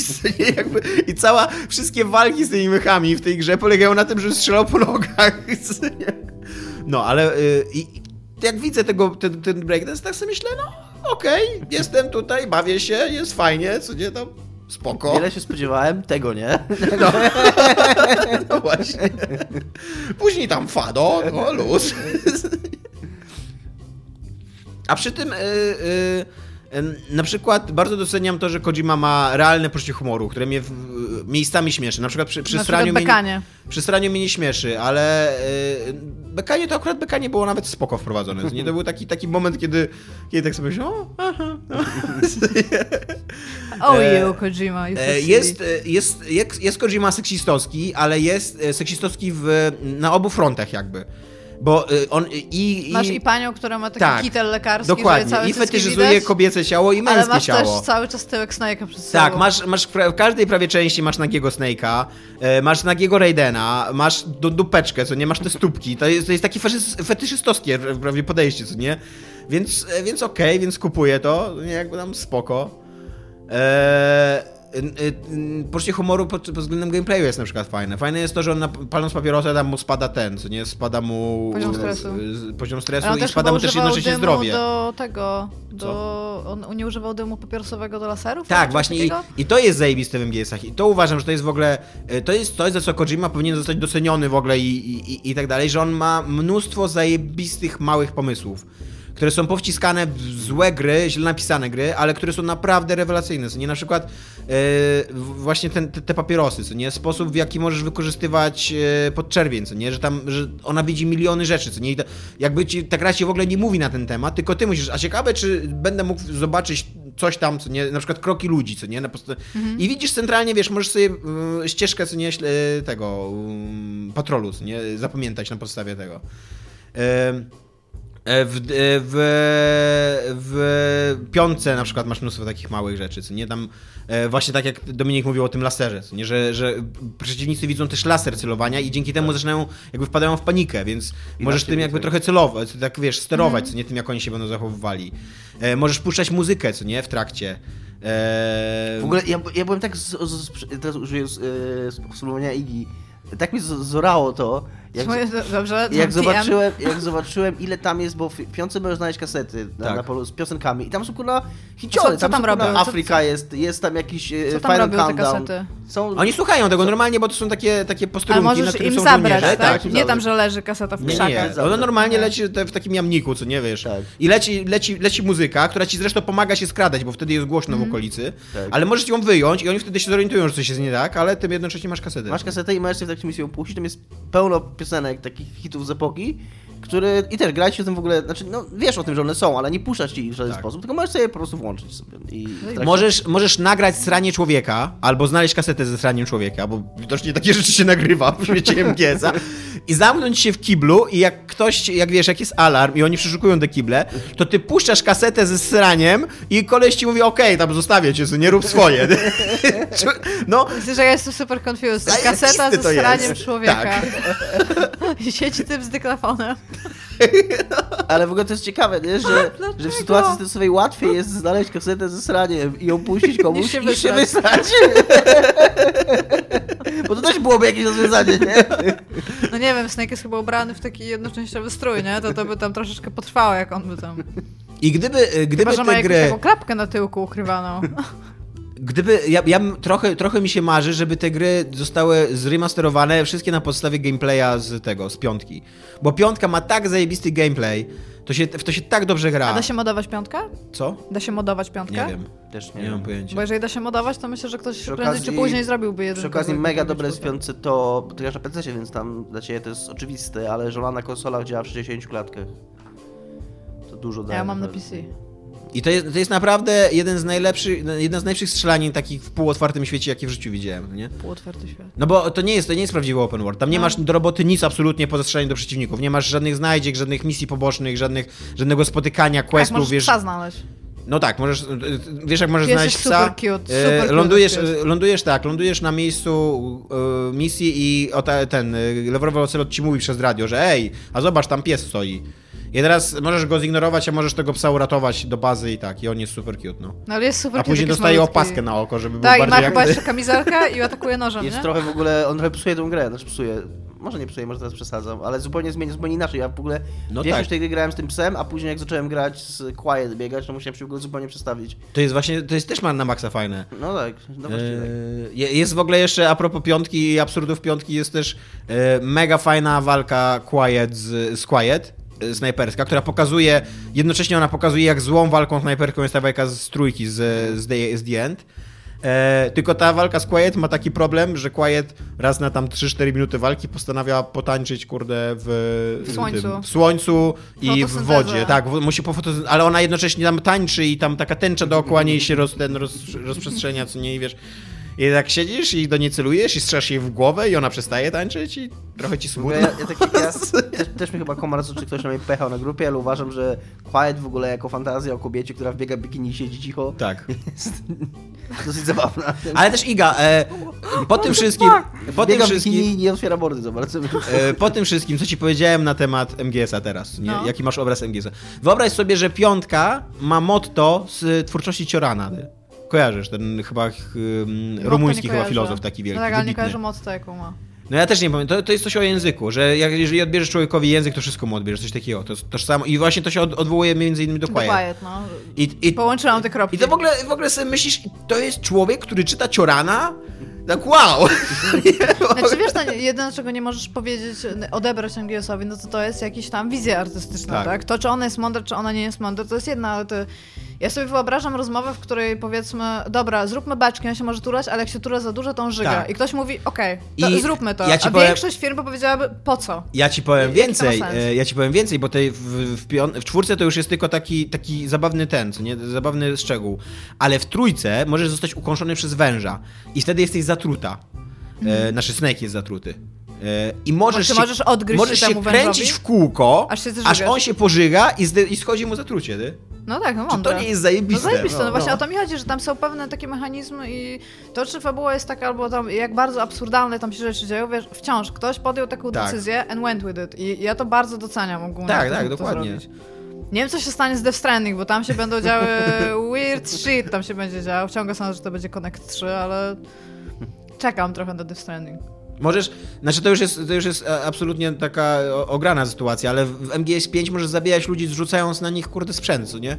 Jakby, I cała, wszystkie walki z tymi mechami w tej grze polegają na tym, że strzelał po nogach. No, ale y, i, jak widzę tego, ten, ten breakdance, tak sobie myślę, no okej, jestem tutaj, bawię się, jest fajnie, co nie tam, spoko. Wiele się spodziewałem, tego nie. No, no właśnie. Później tam Fado, no luz. A przy tym y, y, na przykład bardzo doceniam to, że Kojima ma realne poczucie humoru, które mnie w, miejscami śmieszy. Na przykład przy, przy Na straniu przykład mnie, przy straniu mnie nie śmieszy, ale y, bekanie to akurat bekanie było nawet spoko wprowadzone. Nie, to był taki, taki moment, kiedy, kiedy tak sobie myślałem, o, aha, no. Oh E, you, Kojima. E. Jest, e, jest, jest, jest Kojima seksistowski, ale jest e, seksistowski w, na obu frontach jakby. Bo e, on i... i Masz i panią, która ma taki tak, kitel lekarski, Dokładnie. że całe I widać, kobiece ciało i ale męskie masz ciało. też cały czas tyłek Snake'a przed Tak, sobą. masz, masz w każdej prawie części masz nagiego Snake'a, e, masz nagiego Raidena, masz du- dupeczkę, co nie, masz te stópki. To jest, to jest takie fetyszystowskie prawie podejście, co nie? Więc, e, więc okej, więc kupuję to, nie, jakby tam spoko. Eee, y, y, poczucie humoru pod, pod względem gameplayu jest na przykład fajne. Fajne jest to, że on na, paląc papierosa tam mu spada ten, co nie? Spada mu Poziom stresu. z- poziom stresu i spada mu też jednocześnie zdrowie. do tego, do... On nie używał dymu papierosowego do laserów? Tak, właśnie i, i to jest zajebiste w MGS-ach i to uważam, że to jest w ogóle, e, to jest coś, za co Kojima powinien zostać doceniony w ogóle i, i, i- i tak dalej, że on ma mnóstwo zajebistych małych pomysłów, które są powciskane w złe gry, źle napisane gry, ale które są naprawdę rewelacyjne, co nie, na przykład w- właśnie ten, te, te papierosy, co nie, sposób w jaki możesz wykorzystywać e, podczerwień, co nie, że tam, że ona widzi miliony rzeczy, co nie, to, jakby ci, ta gra ci w ogóle nie mówi na ten temat, tylko ty musisz, a ciekawe, czy będę mógł zobaczyć coś tam, co nie, na przykład kroki ludzi, co nie, na prostu, i widzisz centralnie, wiesz, możesz sobie y, ścieżkę, co nie, tego, y, patrolu, co nie, zapamiętać na podstawie tego. E, W, e, w, w piątce na przykład masz mnóstwo takich małych rzeczy, co nie? Tam e, właśnie tak jak Dominik mówił o tym laserze, co nie, że, że przeciwnicy widzą też laser celowania i dzięki temu zaczynają, jakby wpadają w panikę, więc I możesz tym jakby tak. trochę celować, tak wiesz, sterować, co nie? Tym jak oni się będą zachowywali. E, możesz puszczać muzykę, co nie, w trakcie. E, W ogóle ja, ja byłem tak, z, z, z, teraz użyję z, e, sformułowania Igi, tak mi zorało to, jak, Moje- Dobrze, jak, zobaczyłem, jak zobaczyłem ile tam jest, bo w piątce możesz znaleźć kasety na, Tak. na polu z piosenkami i tam są kurwa Co- hiciory, co tam, tam kurwa robią? Co- Afryka jest, jest tam jakiś e, Co tam Final robią te Countdown. kasety? Są... Oni słuchają tego normalnie, bo to są takie, takie posterunki, na możesz których im są zabrać, tak? im Nie tam, zabrać. że leży kaseta w Nie, krzakach. nie, ono normalnie Nie. leci w takim jamniku, co nie wiesz. Tak. I leci, leci, leci muzyka, która ci zresztą pomaga się skradać, bo wtedy jest głośno Mhm. w okolicy. Tak. Ale możesz ją wyjąć i oni wtedy się zorientują, że coś jest nie tak, ale ty jednocześnie masz kasetę. Masz kasetę i możesz sobie w takim misji puścić, tam jest pełno piosenek, takich hitów z epoki, które i też grać się tym w ogóle, znaczy no wiesz o tym, że one są, ale nie puszczasz ci ich w żaden Tak. sposób, tylko możesz sobie po prostu włączyć sobie. I w trakcie- Możesz, możesz nagrać sranie człowieka, albo znaleźć kasetę ze sraniem człowieka, bo widocznie takie rzeczy się nagrywa w świecie MGS-a i zamknąć się w kiblu i jak ktoś, jak wiesz, jak jest alarm i oni przeszukują te kible, to ty puszczasz kasetę ze sraniem i koleś ci mówi, okej, tam zostawię cię, nie rób swoje. No, Myślę, że ja jestem super confused. Kaseta ze to jest. sraniem człowieka. Tak. I siedzi typ z dyklafonem. Ale w ogóle to jest ciekawe, nie? Że, że w sytuacji stresowej łatwiej jest znaleźć kasetę ze sraniem i ją puścić komuś Niż się niż się wysrać. Bo to też byłoby jakieś rozwiązanie, nie? No nie wiem, Snake jest chyba ubrany w taki jednoczęściowy strój, nie? To to by tam troszeczkę potrwało, jak on by tam... i gdyby, gdyby Chyba, że ma gry... taką klapkę na tyłku ukrywaną. Gdyby, ja, ja trochę, trochę mi się marzy, żeby te gry zostały zremasterowane, wszystkie na podstawie gameplaya z tego, z piątki. Bo piątka ma tak zajebisty gameplay, to się, w to się tak dobrze gra. A da się modować piątkę? Co? Da się modować piątkę? Nie wiem, Też nie, mam pojęcia. Bo jeżeli da się modować, to myślę, że ktoś Przy prędzej okazji- czy później zrobiłby jeden. Przy okazji mega dobre w piątce to, bo ty grasz na PC, więc tam dla ciebie to jest oczywiste, ale żona na konsolach działa w 60 klatkach. To dużo daje. Ja mam na. PC. I to jest, to jest naprawdę jeden z najlepszych, jedna z najlepszych strzelanin takich w półotwartym świecie, jakie w życiu widziałem, nie? Półotwarty świat. No bo to nie jest, to nie jest prawdziwy open world. Tam nie No. masz do roboty nic absolutnie poza strzelaniem do przeciwników. Nie masz żadnych znajdziek, żadnych misji pobocznych, żadnych, żadnego spotykania, Tak, questów, możesz wiesz. psa znaleźć. No tak, możesz, wiesz jak możesz Pies znaleźć jest psa. super cute, E, super cute lądujesz, e, lądujesz tak, lądujesz na miejscu e, misji i o ta, ten e, lewrowy ocelot ci mówi przez radio, że ej, a zobacz, tam pies stoi. I teraz możesz go zignorować, a możesz tego psa uratować do bazy i tak, i on jest super cute, no. No ale jest super A cute, później dostaje malutki. opaskę na oko, żeby był Tak, i bardziej ma jak... chyba jeszcze kamizelkę i atakuje nożem, Jest nie? trochę w ogóle, on trochę psuje tą grę, znaczy psuje. Może nie psuje, może teraz przesadzam, ale zupełnie zmienia, zupełnie inaczej. Ja w ogóle No większość tak. tej gry grałem z tym psem, a później jak zacząłem grać z Quiet biegać, to musiałem się w ogóle zupełnie przestawić. To jest właśnie, to jest też ma na maksa fajne. No tak, no właśnie tak. E, je- Jest w ogóle jeszcze, a propos piątki i absurdów piątki, jest też e, mega fajna walka Quiet z, z Quiet, e, snajperska, która pokazuje, jednocześnie ona pokazuje, jak złą walką snajperką jest ta walka z trójki, z, z, the, z The End. E, tylko ta walka z Quiet ma taki problem, że Quiet raz na tam 3-4 minuty walki postanawia potańczyć, kurde, w, W słońcu. Tym, w słońcu i w wodzie. Tak, w- musi po fotosyn- ale ona jednocześnie tam tańczy i tam taka tęcza dookoła niej się roz, ten roz, rozprzestrzenia, co nie, i wiesz. I tak siedzisz i do niej celujesz i strzelasz jej w głowę i ona przestaje tańczyć i trochę ci smutno. ja, ja, taki, ja też, też mi chyba komar czy ktoś na mnie pechał na grupie, ale uważam, że Quiet w ogóle jako fantazja o kobiecie, która wbiega w bikini i siedzi cicho, Tak. jest dosyć zabawna. Ale też Iga, e, po tym wszystkim, po tym Biega wszystkim, bikini i nie otwiera mordy za bardzo. e, po tym wszystkim, co ci powiedziałem na temat MGS-a teraz, nie? No. jaki masz obraz MGS-a. Wyobraź sobie, że piątka ma motto z twórczości Ciorana. Ty. Kojarzysz, ten chyba um, rumuński chyba kojarzę. filozof taki wielki, No tak, ale nie kojarzę mocno jaką ma. No ja też nie pamiętam. To, to jest coś o języku, że jak, jeżeli odbierzesz człowiekowi język, to wszystko mu odbierzesz, coś takiego. To, jest tożsamo. I właśnie to się od, odwołuje między innymi do Do Quiet. Quiet, no. I, i, Połączyłam te kropki. I to w ogóle, w ogóle sobie myślisz, to jest człowiek, który czyta Ciorana? Tak wow! Znaczy wiesz, no, jedyne czego nie możesz powiedzieć, odebrać MGS-owi, no to to jest jakaś tam wizja artystyczna, Tak. tak. To, czy ona jest mądra, czy ona nie jest mądra, to jest jedna, ale to... Ja sobie wyobrażam rozmowę, w której powiedzmy, dobra, zróbmy beczki, on się może turać, ale jak się tura za dużo, to on żyga. Tak. I ktoś mówi, okej, I zróbmy to. ja A powiem- większość firm powiedziałaby, po co? Ja ci powiem ma więcej, e, ja ci powiem więcej, bo tej w, w, w czwórce to już jest tylko taki, taki zabawny ten, co nie, zabawny szczegół. Ale w trójce możesz zostać ukąszony przez węża i wtedy jesteś zatruta. E, nasz Snake jest zatruty. E, I możesz się, możesz możesz się kręcić w kółko, Aż się aż on się pożyga i, zde- i schodzi mu zatrucie, ty? No tak, no Czy mądre. to nie jest No zajebiste? zajebiste, no, właśnie no. o to mi chodzi, że tam są pewne takie mechanizmy i to, czy fabuła jest taka, albo tam jak bardzo absurdalne tam się rzeczy dzieją, wiesz, wciąż ktoś podjął taką Tak. decyzję and went with it i ja to bardzo doceniam ogólnie. Tak, tak, dokładnie. zrobić. Nie wiem, co się stanie z Death Stranding, bo tam się będą działy weird shit, tam się będzie działo. Ciągle sądzę, że to będzie Connect 3, ale czekam trochę na Death Stranding. Możesz, znaczy to już jest, to już jest e, absolutnie taka o- ograna sytuacja, ale w w MGS 5 możesz zabijać ludzi zrzucając na nich kurde sprzęt, nie?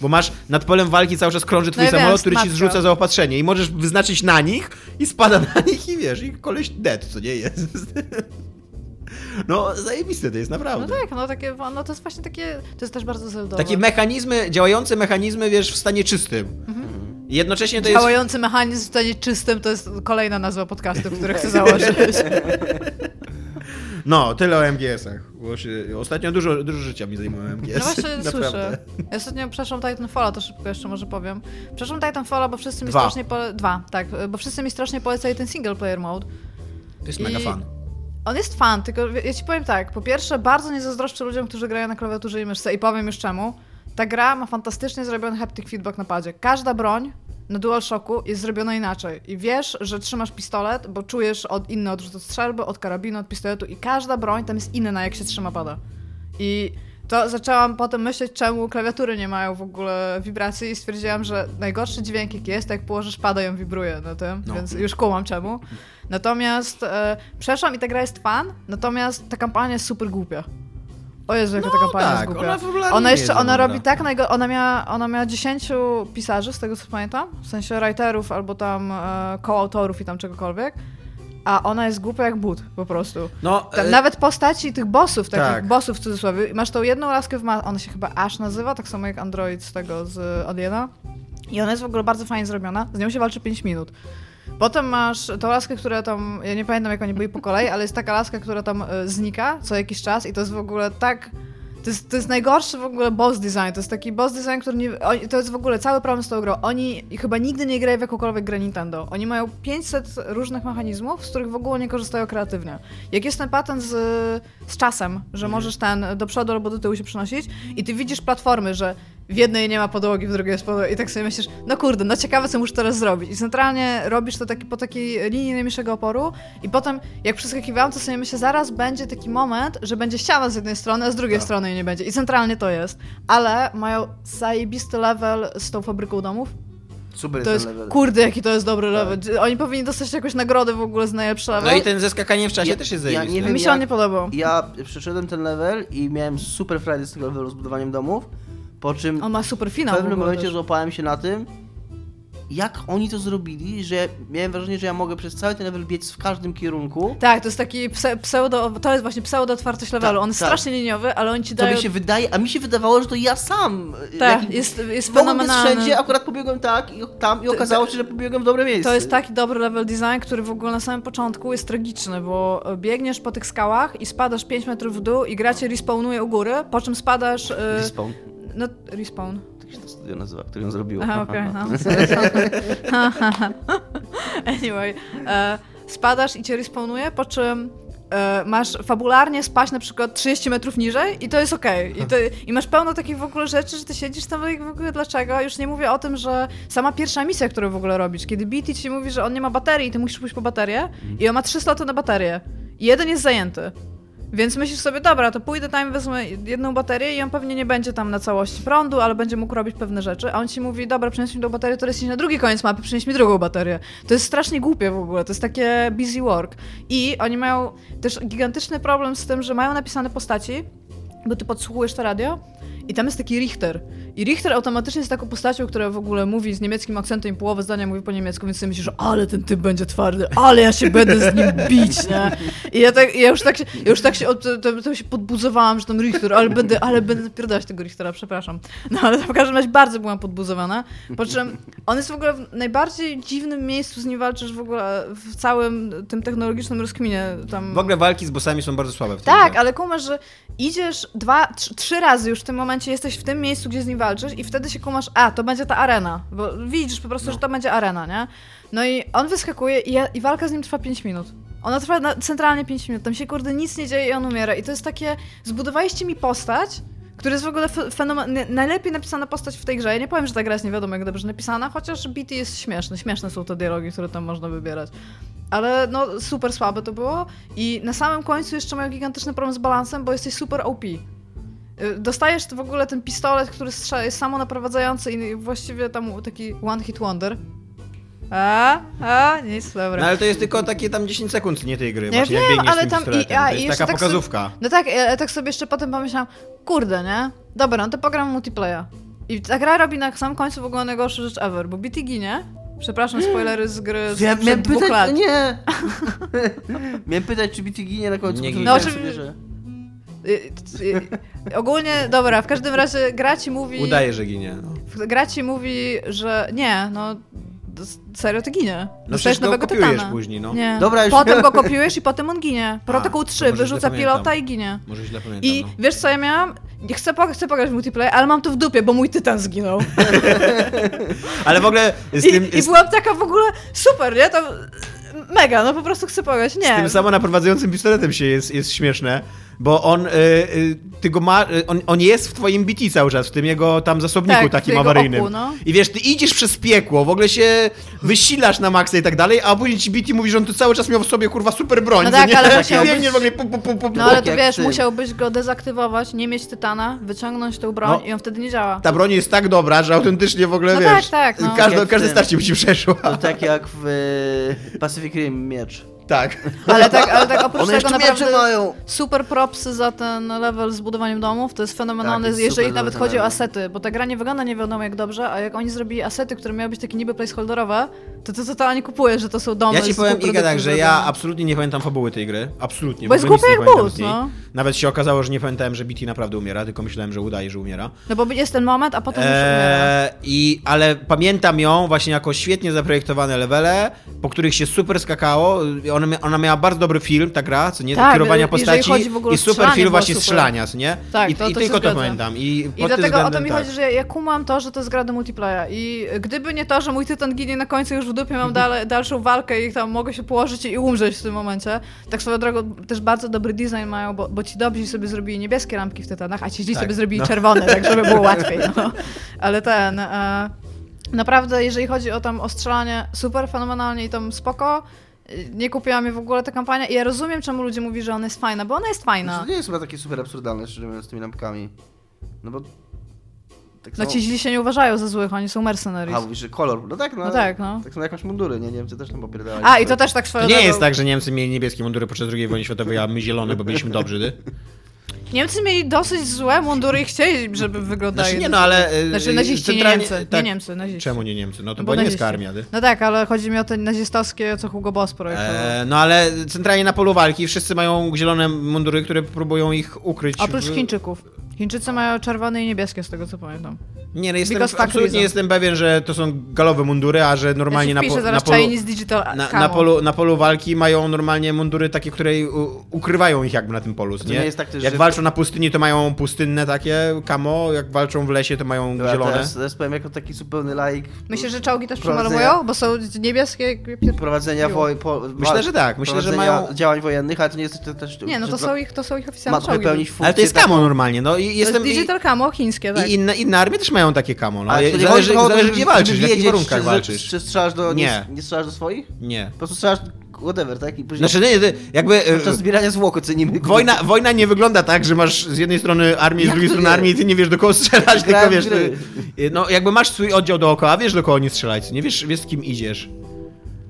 Bo masz nad polem walki cały czas krąży twój No ja wiem, samolot, który ci zrzuca zaopatrzenie i możesz wyznaczyć na nich i spada na nich i wiesz, i koleś dead, co nie jest. No, zajebiste to jest, No naprawdę. tak, no takie, no to jest właśnie takie, to jest też bardzo zeldowe. Takie mechanizmy, działające mechanizmy, wiesz, w stanie czystym. I jednocześnie to jest... Działający mechanizm w stanie czystym to jest kolejna nazwa podcastu, który chcę założyć. No, tyle o MGS-ach. Ostatnio dużo, dużo życia mi zajmuje MGS. No właśnie Naprawdę. słyszę. Ja ostatnio przeszłam Titanfalla, to szybko jeszcze może powiem. Przeszłam Titanfalla, bo wszyscy mi Dwa. strasznie pole... Dwa, tak, bo wszyscy mi strasznie polecali ten single player mode. To jest mega I- fan. On jest fan, tylko ja ci powiem tak, po pierwsze bardzo nie zazdroszczę ludziom, którzy grają na klawiaturze i myszce i powiem już czemu. Ta gra ma fantastycznie zrobiony haptic feedback na padzie. Każda broń na DualShocku jest zrobiona inaczej i wiesz, że trzymasz pistolet, bo czujesz od inny odrzut od strzelby, od karabinu, od pistoletu i każda broń tam jest inna, jak się trzyma pada. I to zaczęłam potem myśleć, czemu klawiatury nie mają w ogóle wibracji i stwierdziłam, że najgorszy dźwięk jaki jest, to jak położysz pada on wibruje na tym, No. więc już kumam czemu. Natomiast e, przeszłam i ta gra jest fan, natomiast ta kampania jest super głupia. O Jezu, jaka ta kampania tak, jest głupia. ona fabularnie Ona nie jeszcze, ona dobra. robi tak, najgo- ona miała, ona miała 10 pisarzy, z tego co pamiętam, w sensie writerów albo tam e, koautorów i tam czegokolwiek, a ona jest głupia jak but, po prostu. No, Tam e, nawet postaci tych bossów, takich tak. bossów w cudzysłowie. Masz tą jedną laskę w ma... Ona się chyba Ash nazywa, tak samo jak Android z tego, z Aliena. I ona jest w ogóle bardzo fajnie zrobiona. Z nią się walczy 5 minut. Potem masz tą laskę, która tam, ja nie pamiętam jak oni byli po kolei, ale jest taka laska, która tam e, znika co jakiś czas i to jest w ogóle tak... To jest, to jest najgorszy w ogóle boss design. To jest taki boss design, który nie. To jest w ogóle cały problem z tą grą. Oni chyba nigdy nie grają w jakąkolwiek grę Nintendo. Oni mają 500 różnych mechanizmów, z których w ogóle nie korzystają kreatywnie. Jak jest ten patent z, z czasem, że możesz ten do przodu albo do tyłu się przenosić i ty widzisz platformy, że w jednej nie ma podłogi, w drugiej jest podłoga i tak sobie myślisz, no kurde, no ciekawe co muszę teraz zrobić. I centralnie robisz to taki, po takiej linii najmniejszego oporu i potem jak przeskakiwałam, to sobie myślę, zaraz będzie taki moment, że będzie ściana z jednej strony, a z drugiej Tak. strony jej nie będzie. I centralnie to jest. Ale mają zajebisty level z tą fabryką domów. Super To jest level. kurde, jaki to jest dobry level. Oni powinni dostać jakąś nagrodę w ogóle za najlepszy level. no i ten ze skakaniem w czasie Ja- też jest ja nie zajebisty. wiem, Mi się on jak- nie podobał. Ja przeszedłem ten level i miałem super frajdę z tego levelu z budowaniem domów, po czym On ma super w finał w pewnym ogóle momencie też. złapałem się na tym, jak oni to zrobili, że miałem wrażenie, że ja mogę przez cały ten level biec w każdym kierunku. Tak, to jest taki pse, pseudo, to jest właśnie pseudo otwartość levelu. Tak, On jest tak. strasznie liniowy, ale oni ci To dają... mi się wydaje, a mi się wydawało, że to ja sam. Tak, Jaki- jest, jest fenomenalny. wszędzie, akurat pobiegłem tak i tam i okazało się, że pobiegłem w dobre miejsce. To jest taki dobry level design, który w ogóle na samym początku jest tragiczny, bo biegniesz po tych skałach i spadasz 5 metrów w dół i gra cię respawnuje u góry, po czym spadasz... Yy, Respawn. No, respawn. Tak się to studio nazywa, który ją zrobiło. Aha, okej, no, sorry, sorry. Anyway, e, spadasz i cię respawnuje, po czym e, masz fabularnie spaść na przykład 30 metrów niżej i to jest okej. I, to- I masz pełno takich w ogóle rzeczy, że ty siedzisz tam i w ogóle dlaczego? Już nie mówię o tym, że sama pierwsza misja, którą w ogóle robisz, kiedy BT ci mówi, że on nie ma baterii i ty musisz pójść po baterię i on ma 3 sloty na baterię i jeden jest zajęty. Więc myślisz sobie, dobra, to pójdę tam, wezmę jedną baterię i on pewnie nie będzie tam na całości prądu, ale będzie mógł robić pewne rzeczy. A on ci mówi, dobra, przynieś mi tą baterię, to jesteś na drugi koniec mapy, przynieś mi drugą baterię. To jest strasznie głupie w ogóle, to jest takie busy work. I oni mają też gigantyczny problem z tym, że mają napisane postaci, bo ty podsłuchujesz to radio i tam jest taki Richter. I Richter automatycznie jest taką postacią, która w ogóle mówi z niemieckim akcentem i połowę zdania mówi po niemiecku, więc sobie myślisz, że ale ten typ będzie twardy, ale ja się będę z nim bić, nie? I ja, tak, ja już tak się, ja już tak się, od, to, to się podbuzowałam, że tam Richter, ale będę, ale będę napierdalać tego Richtera, przepraszam. No ale w każdym razie bardzo byłam podbuzowana, po czym on jest w ogóle w najbardziej dziwnym miejscu z nim walczysz w ogóle w całym tym technologicznym rozkminie tam. W ogóle walki z bossami są bardzo słabe w tym Tak, ale kumasz, że idziesz dwa, trzy, trzy razy już w tym momencie jesteś w tym miejscu, gdzie z nim walczysz i wtedy się kumasz, a, to będzie ta arena, bo widzisz po prostu, że to będzie arena, nie? No i on wyskakuje i, ja, i walka z nim trwa 5 minut. Ona trwa na, centralnie 5 minut, tam się kurde nic nie dzieje i on umiera i to jest takie, zbudowaliście mi postać, która jest w ogóle fe- fenomen... najlepiej napisana postać w tej grze. Ja nie powiem, że ta gra jest nie wiadomo jak dobrze napisana, chociaż BT jest śmieszny, śmieszne są te dialogi, które tam można wybierać. Ale no super słabe to było i na samym końcu jeszcze mają gigantyczny problem z balansem, bo jesteś super OP. Y, Dostajesz w ogóle ten pistolet, który jest samonaprowadzający i właściwie tam taki one hit wonder. A, a, nic, dobra. No ale to jest tylko takie tam 10 sekund, nie tej gry. Ja właśnie, wiem, ale tam i- a, to i jest jeszcze taka tak sobie- pokazówka. No tak, ja tak sobie jeszcze potem pomyślałam, kurde, nie? Dobra, no to pogram multiplayer. I ta gra robi na samym końcu w ogóle najgorszą rzecz ever, bo BT ginie. Przepraszam, spoilery z gry z Ja miałem dwóch pytać, lat. nie! miałem pytać, czy BT ginie na końcu. Nie No, sobie, że... Y, y, ogólnie, dobra, w każdym razie gra ci mówi... Udaje, że ginie. No, Gra ci mówi, że nie, no serio ty ginie. no Dostajesz przecież go nowego kopiujesz tytana. później, no. Nie. Dobra, już Potem go kopiujesz i potem on ginie. Protokół to 3 może źle wyrzuca pilota i ginie. Może źle pamiętam, I no. wiesz co ja miałam? Nie Chcę, po, chcę pograć w multiplayer, ale mam to w dupie, bo mój tytan zginął. Ale w ogóle z I, tym, I z, byłam taka w ogóle super, nie? To mega, no po prostu chcę pograć. Nie. z tym samo naprowadzającym pistoletem się jest, jest śmieszne, bo on, y, y, ty go ma, y, on, on jest w twoim BT cały czas, w tym jego tam zasobniku Tak, takim awaryjnym. oku, no. I wiesz, ty idziesz przez piekło, w ogóle się wysilasz na maksa i tak dalej, a później ci BT mówi, że on tu cały czas miał w sobie kurwa super broń. No tak, nie? ale I musiał biegnie być- w ogóle pu, pu, pu. No ale to jak wiesz, ty. musiałbyś go dezaktywować, nie mieć tytana, wyciągnąć tą broń No. i on wtedy nie działa. Ta broń jest tak dobra, że autentycznie w ogóle No wiesz. tak, tak, no. Każde tym. starcie by ci przeszło. To tak jak w e, Pacific Rim miecz. Tak. Ale tak, ale tak oprócz One tego naprawdę... mają! Super propsy za ten level z budowaniem domów, to jest fenomenalne, Tak, jest jeżeli super nawet chodzi o asety, bo ta gra nie wygląda nie wiadomo jak dobrze, a jak oni zrobili asety, które miały być takie niby placeholderowe, to ty totalnie kupujesz, że to są domy Ja ci z powiem, Iga, tak, że ja zrobione. absolutnie nie pamiętam fabuły tej gry. Absolutnie. Bo w jest ogóle nic głupia nie jak pamiętam but, z niej. no. Nawet się okazało, że nie pamiętałem, że BT naprawdę umiera, tylko myślałem, że udaje, że umiera. No bo jest ten moment, a potem już umiera. Eee, i, ale pamiętam ją właśnie jako świetnie zaprojektowane levele, po których się super skakało. Ona, mia- ona miała bardzo dobry film, ta gra, co nie, Tak, kierowania postaci chodzi w ogóle i super film właśnie super. strzelania, co nie? Tak, I, to- i to tylko to pamiętam. I, I dlatego o to mi tak. chodzi, że ja kumam to, że to jest gra do multiplayera i gdyby nie to, że mój tytan ginie na końcu już w dupie mam dale, dalszą walkę i tam mogę się położyć i umrzeć w tym momencie. Tak swoją drogą też bardzo dobry design mają, bo, bo ci dobrzy sobie zrobili niebieskie lampki w tytanach, a ci źli Tak, sobie zrobili no. czerwone, tak żeby było łatwiej. No. Ale ten... E, naprawdę, jeżeli chodzi o tam o strzelanie, super fenomenalnie i tam spoko. Nie kupiła mnie w ogóle ta kampania i ja rozumiem, czemu ludzie mówią, że ona jest fajna, bo ona jest fajna. To nie jest chyba takie super absurdalne, szczerze mówiąc, z tymi lampkami. No bo... Tak No samo- ci źli się nie uważają za złych, oni są mercenaries. A, mówisz, że kolor. No tak, no. No tak, no. Tak samo jak masz mundury, nie? Niemcy też tam popierdalali. A, i to też tak swoją nie drogą. jest tak, że Niemcy mieli niebieskie mundury podczas II wojny światowej, a my zielone, bo byliśmy dobrzy, ty? Niemcy mieli dosyć złe mundury i chcieli, żeby wyglądały. Znaczy nie, no ale... Znaczy naziści, nie Niemcy. tak. Nie Niemcy, naziści. Czemu nie Niemcy? No to Bo była niemiecka armia? No tak, ale chodzi mi o te nazistowskie, co Hugo Boss projektował. E, no ale centralnie na polu walki wszyscy mają zielone mundury, które próbują ich ukryć. Oprócz w... Chińczyków. Chińczycy mają czerwone i niebieskie, z tego co pamiętam. Nie, no jestem, absolutnie reason. jestem pewien, że to są galowe mundury, a że normalnie ja na, po, na, zaraz polu, na, na, polu, na polu walki mają normalnie mundury takie, które u, ukrywają ich jakby na tym polu, To nie? nie jest tak też, jak że- walczą na pustyni, to mają pustynne takie kamo, jak walczą w lesie, to mają Dobra, zielone. Teraz, teraz powiem jako taki zupełny laik. Myślisz, że czołgi też przemalowują? Bo są niebieskie... Prowadzenia woj... Po, Myślę, że tak, myślę, że mają- działań wojennych, ale to nie jest to też... Nie, no to są ich, to są ich oficjalne Ma czołgi. wypełnić funkcję Ale to jest kamo normalnie, no i To jestem... jest Digital Camo chińskie, tak. I, i inne, inne armie też mają takie kamo, no. Ale nie zależy, chodzi zależy gdzie walczysz, w jakich warunkach czy, walczysz. Czy strzelasz do... Nie. Nie. Nie strzelasz do swoich? Nie. Po prostu strzelasz whatever, tak? I później Znaczy, nie, ty- jakby... e, podczas zbierania zwłok ocenimy. Wojna, wojna nie wygląda tak, że masz z jednej strony armię, z drugiej strony nie? armię i ty nie wiesz do kogo strzelać, tylko wiesz, ty, no jakby masz swój oddział dookoła, wiesz do kogo nie strzelać, nie wiesz, wiesz z kim idziesz.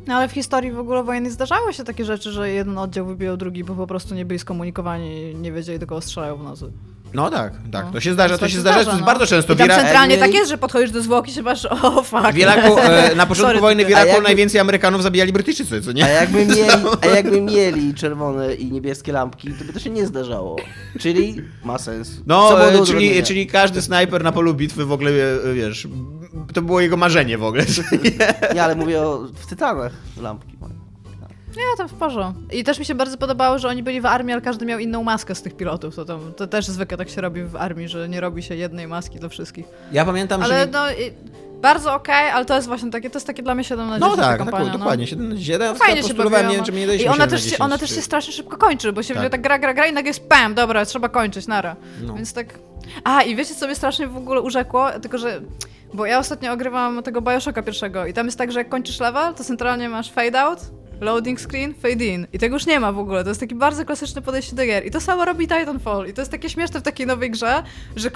No ale w historii w ogóle wojennej zdarzały się takie rzeczy, że jeden oddział wybijał drugi, bo po prostu nie byli skomunikowani i nie wiedzieli do kogo strzelają w nocy. No tak, tak, No. to się zdarza, To to się zdarza, to jest no. bardzo często. I tam Wiera, centralnie tak jest, że podchodzisz do zwłoki i się patrzysz, o fuck. w Iraku, e, na początku Sorry, wojny w A Iraku jakby- najwięcej Amerykanów zabijali Brytyjczycy, co A nie? jakby, mieli, a jakby mieli czerwone i niebieskie lampki, to by to się nie zdarzało. Czyli ma sens. No, e, czyli, czyli każdy snajper na polu bitwy w ogóle, e, wiesz, to było jego marzenie w ogóle. Nie, ale mówię o w Tytanach lampki mają. Nie, to w porządku. I też mi się bardzo podobało, że oni byli w armii, ale każdy miał inną maskę z tych pilotów. To, tam, to też zwykle tak się robi w armii, że nie robi się jednej maski dla wszystkich. Ja pamiętam, Ale że... no, i, bardzo okej, ale to jest właśnie takie, to jest takie dla mnie 7 na 10 No ta tak, kampania. tak, no. dokładnie, 7 na 10. Ja Fajnie się bawiłam. nie wiem, czy mnie nie I ona 7 na też, się, 10, ona też się strasznie szybko kończy, bo się Tak. tak. tak gra, gra, gra i nagle jest pam, dobra, trzeba kończyć, nara. No. Więc tak... A, i wiecie, co mnie strasznie w ogóle urzekło? Tylko, że... Bo ja ostatnio ogrywałam tego Bioshocka pierwszego i tam jest tak, że jak kończysz level, to centralnie masz fade out loading screen, fade in. I tego już nie ma w ogóle. To jest taki bardzo klasyczne podejście do gier. I to samo robi Titanfall. I to jest takie śmieszne w takiej nowej grze, że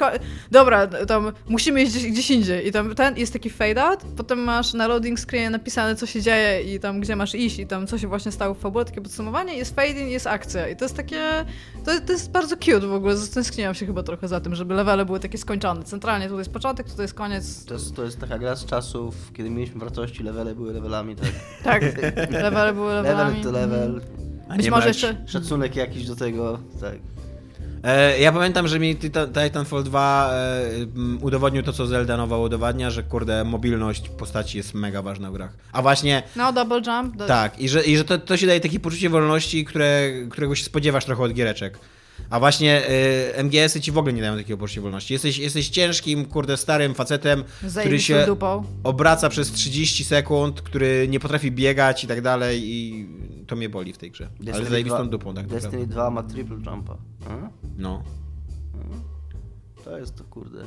dobra, tam musimy iść gdzieś, gdzieś indziej. I tam ten jest taki fade out, potem masz na loading screenie napisane, co się dzieje i tam, gdzie masz iść i tam, co się właśnie stało w fabule, takie podsumowanie. Jest fade in, jest akcja. I to jest takie... To, to jest bardzo cute w ogóle. Zatęskniłam się chyba trochę za tym, żeby levele były takie skończone. Centralnie tutaj jest początek, tutaj jest koniec. To jest, to jest taka gra z czasów, kiedy mieliśmy wartości, levele były levelami, tak? Tak, levele były levelami. Level to level, A Być nie może jeszcze... szacunek jakiś do tego, tak. E, ja pamiętam, że mi Titan- Titanfall 2 e, udowodnił to, co Zelda nowa udowadnia, że kurde, mobilność postaci jest mega ważna w grach. A właśnie No, double jump. do- tak, i że, i że to, to się daje takie poczucie wolności, które, którego się spodziewasz trochę od giereczek. A właśnie y, MGS-y ci w ogóle nie dają takiego poczucia wolności. Jesteś, jesteś ciężkim, kurde, starym facetem, który Zajebistą się dupą. obraca przez 30 sekund, który nie potrafi biegać i tak dalej i to mnie boli w tej grze. Ale Destiny zajebistą 2 dupą tak naprawdę. Destiny 2 ma triple jumpa. A? No. To jest to, kurde,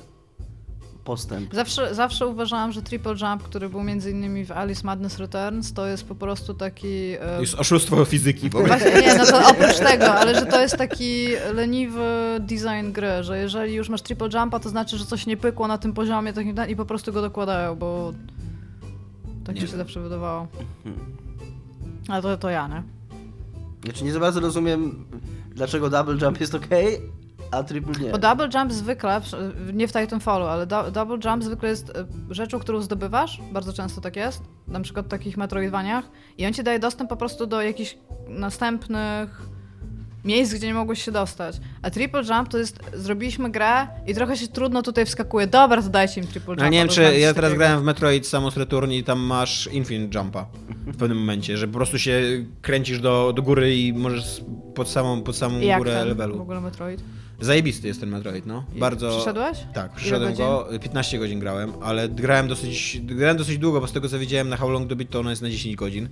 postęp. Zawsze, zawsze uważałam, że triple jump, który był między innymi w Alice Madness Returns, to jest po prostu taki... e, To jest oszustwo fizyki ogóle. Właśnie, nie, no to oprócz tego, ale że to jest taki leniwy design gry, że jeżeli już masz triple jumpa, to znaczy, że coś nie pykło na tym poziomie tak nie- i po prostu go dokładają, bo tak Nie mi się zawsze wydawało. Ale to, to ja, nie? Znaczy nie za bardzo rozumiem, dlaczego double jump jest ok, a triple nie. Bo double jump zwykle, nie w Titanfallu, ale du- double jump zwykle jest e, rzeczą, którą zdobywasz, bardzo często tak jest, na przykład w takich Metroidvaniach i on ci daje dostęp po prostu do jakichś następnych miejsc, gdzie nie mogłeś się dostać. A triple jump to jest, zrobiliśmy grę i trochę się trudno tutaj wskakuje. Dobra, to dajcie im triple jump. No nie wiem, czy ja teraz grałem w Metroid Samus Return i tam masz Infinite Jumpa w pewnym momencie, że po prostu się kręcisz do, do góry i możesz pod samą, pod samą Jak górę ten w levelu. ogóle Metroid? Zajebisty jest ten Metroid, no. I Bardzo... Przeszedłeś? Tak, Ile godzin? go, 15 godzin grałem, ale grałem dosyć, grałem dosyć długo, bo z tego co wiedziałem na How Long to Beat to ona jest na 10 godzin.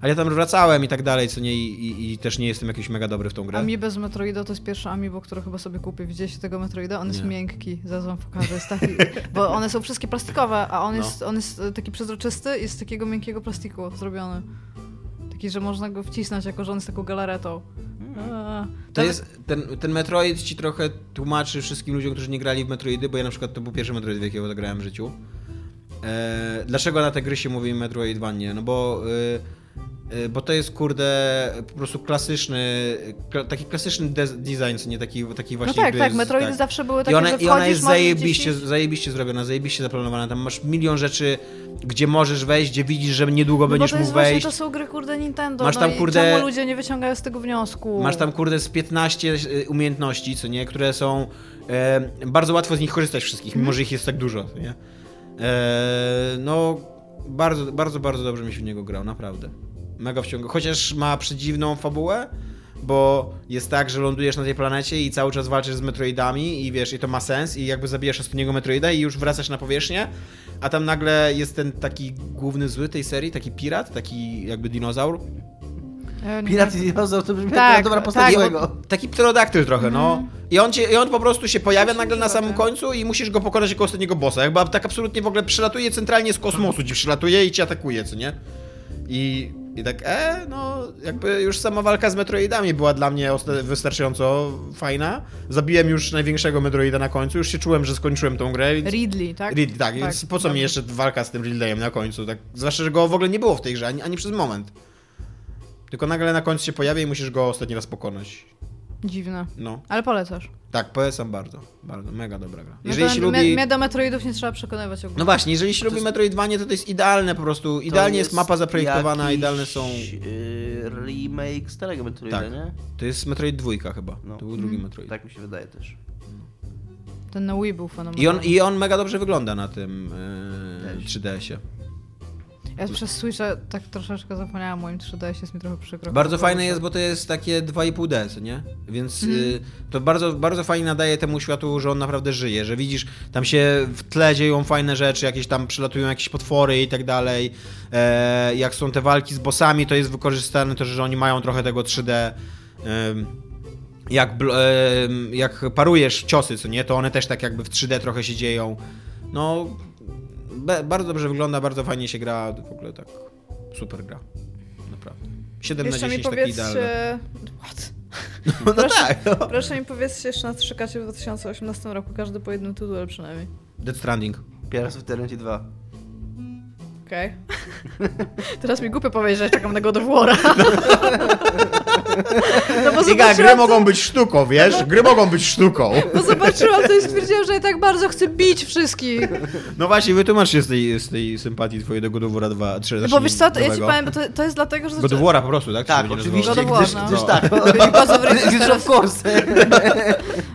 Ale ja tam wracałem i tak dalej, co nie, i, i, i też nie jestem jakiś mega dobry w tą grę. Amiibo z Metroida to jest pierwsze Amiibo, które chyba sobie kupię. Widzieliście tego Metroida? On jest Nie. miękki, zaraz wam pokażę. Jest taki, bo one są wszystkie plastikowe, a on No. jest, on jest e, taki przezroczysty i z takiego miękkiego plastiku zrobiony. Taki, że można go wcisnąć, jako że on jest taką galaretą. Eee, To jest, ten, ten Metroid ci trochę tłumaczy wszystkim ludziom, którzy nie grali w Metroidy, bo ja na przykład to był pierwszy Metroid, w jakiego zagrałem w życiu. E, dlaczego na te gry się mówi Metroidvanie? No bo, e, bo to jest kurde po prostu klasyczny, kla, taki klasyczny de- design, co nie taki, taki No właśnie tak, gry tak, z- Metroidy zawsze były takie, I ona, że I ona jest zajebiście, gdzieś iść. zajebiście zrobiona, zajebiście zaplanowana. Tam masz milion rzeczy, gdzie możesz wejść, gdzie widzisz, że niedługo No będziesz mógł właśnie, wejść. to są gry kurde Nintendo, Masz no tam, i kurde- czemu ludzie nie wyciągają z tego wniosku? Masz tam kurde z 15 y, umiejętności, co nie, które są e, bardzo łatwo z nich korzystać wszystkich, Mhm. mimo że ich jest tak dużo, nie. E, no bardzo, bardzo, bardzo dobrze mi się w niego grał, naprawdę. Mega wciąga. Chociaż ma przedziwną fabułę, bo jest tak, że lądujesz na tej planecie i cały czas walczysz z Metroidami i wiesz, i to ma sens i jakby zabijasz ostatniego Metroida i już wracasz na powierzchnię, a tam nagle jest ten taki główny zły tej serii, taki pirat, taki jakby dinozaur, E, nie- Pirat i dinozaur to brzmi Tak, jak dobra postać tak, złego. Taki pterodaktyl trochę, no. I on, cię, I on po prostu się pojawia nagle na samym dziwne. końcu i musisz go pokonać jako ostatniego bossa. Jakby tak absolutnie w ogóle przylatuje centralnie z kosmosu, ci przylatuje i cię atakuje, co nie? I, I tak, e, no, jakby już sama walka z Metroidami była dla mnie wystarczająco fajna. Zabiłem już największego Metroida na końcu, już się czułem, że skończyłem tą grę. Więc... Ridley, tak? Ridley, tak, więc po co mi dobrze. jeszcze walka z tym Ridleyem na końcu? Tak, zwłaszcza, że go w ogóle nie było w tej grze, ani, ani przez moment. Tylko nagle na końcu się pojawia i musisz go ostatni raz pokonać. Dziwne. No. Ale polecasz. Tak, polecam bardzo. Bardzo, mega dobra gra. No Jeżeli to się lubi... mnie do Metroidów nie trzeba przekonywać ogólnie. No właśnie, jeżeli się lubi Metroidvanie, to to jest idealne po prostu. Idealnie jest, mapa zaprojektowana, jakiś, idealne są... y, remake starego Metroida, Tak. nie? To jest Metroid 2 chyba. No. To był drugi Mhm. Metroid. Tak mi się wydaje też. Ten na Wii był I fenomenalny. on, I on mega dobrze wygląda na tym yy, Też. 3DS-ie. Ja przez Switcha tak troszeczkę zapomniałam o moim 3DS, jest mi trochę przykro. Bardzo fajne jest, bo to jest takie 2,5D, co nie? Więc Mhm. y, to bardzo, bardzo fajnie nadaje temu światu, że on naprawdę żyje, że widzisz, tam się w tle dzieją fajne rzeczy, jakieś tam przylatują jakieś potwory i tak dalej. E, jak są te walki z bossami, to jest wykorzystane to, że oni mają trochę tego 3D. em, jak, em, jak parujesz ciosy, co nie, to one też tak jakby w 3D trochę się dzieją. No, bardzo dobrze wygląda, bardzo fajnie się gra, w ogóle tak super gra. Naprawdę. naprawdę. 7 Jeszcze na mi 10 taki idealny. powiedzcie... What? No proszę, tak, no. proszę mi powiedzcie jeszcze na co czekacie w 2018 roku, każdy po jednym tytule przynajmniej. Death Stranding. Pirates of Eternity 2. Okej. Teraz mi głupio powiedzieć, że czekam na God of War'a. no Iga, gry to- mogą być sztuką, wiesz? Gry mogą być sztuką. Bo zobaczyłam to i stwierdziłam, że ja tak bardzo chcę bić wszystkich. No właśnie, wytłumacz się z tej, z tej sympatii twojej do God of War 2, 3, No bo wiesz co, to ja ci powiem, bo to, to jest dlatego, że... God of War po prostu, tak? Tak, oczywiście, God nazywało? of War, gdyż, no. gdyż tak. Riches Gdyż of course.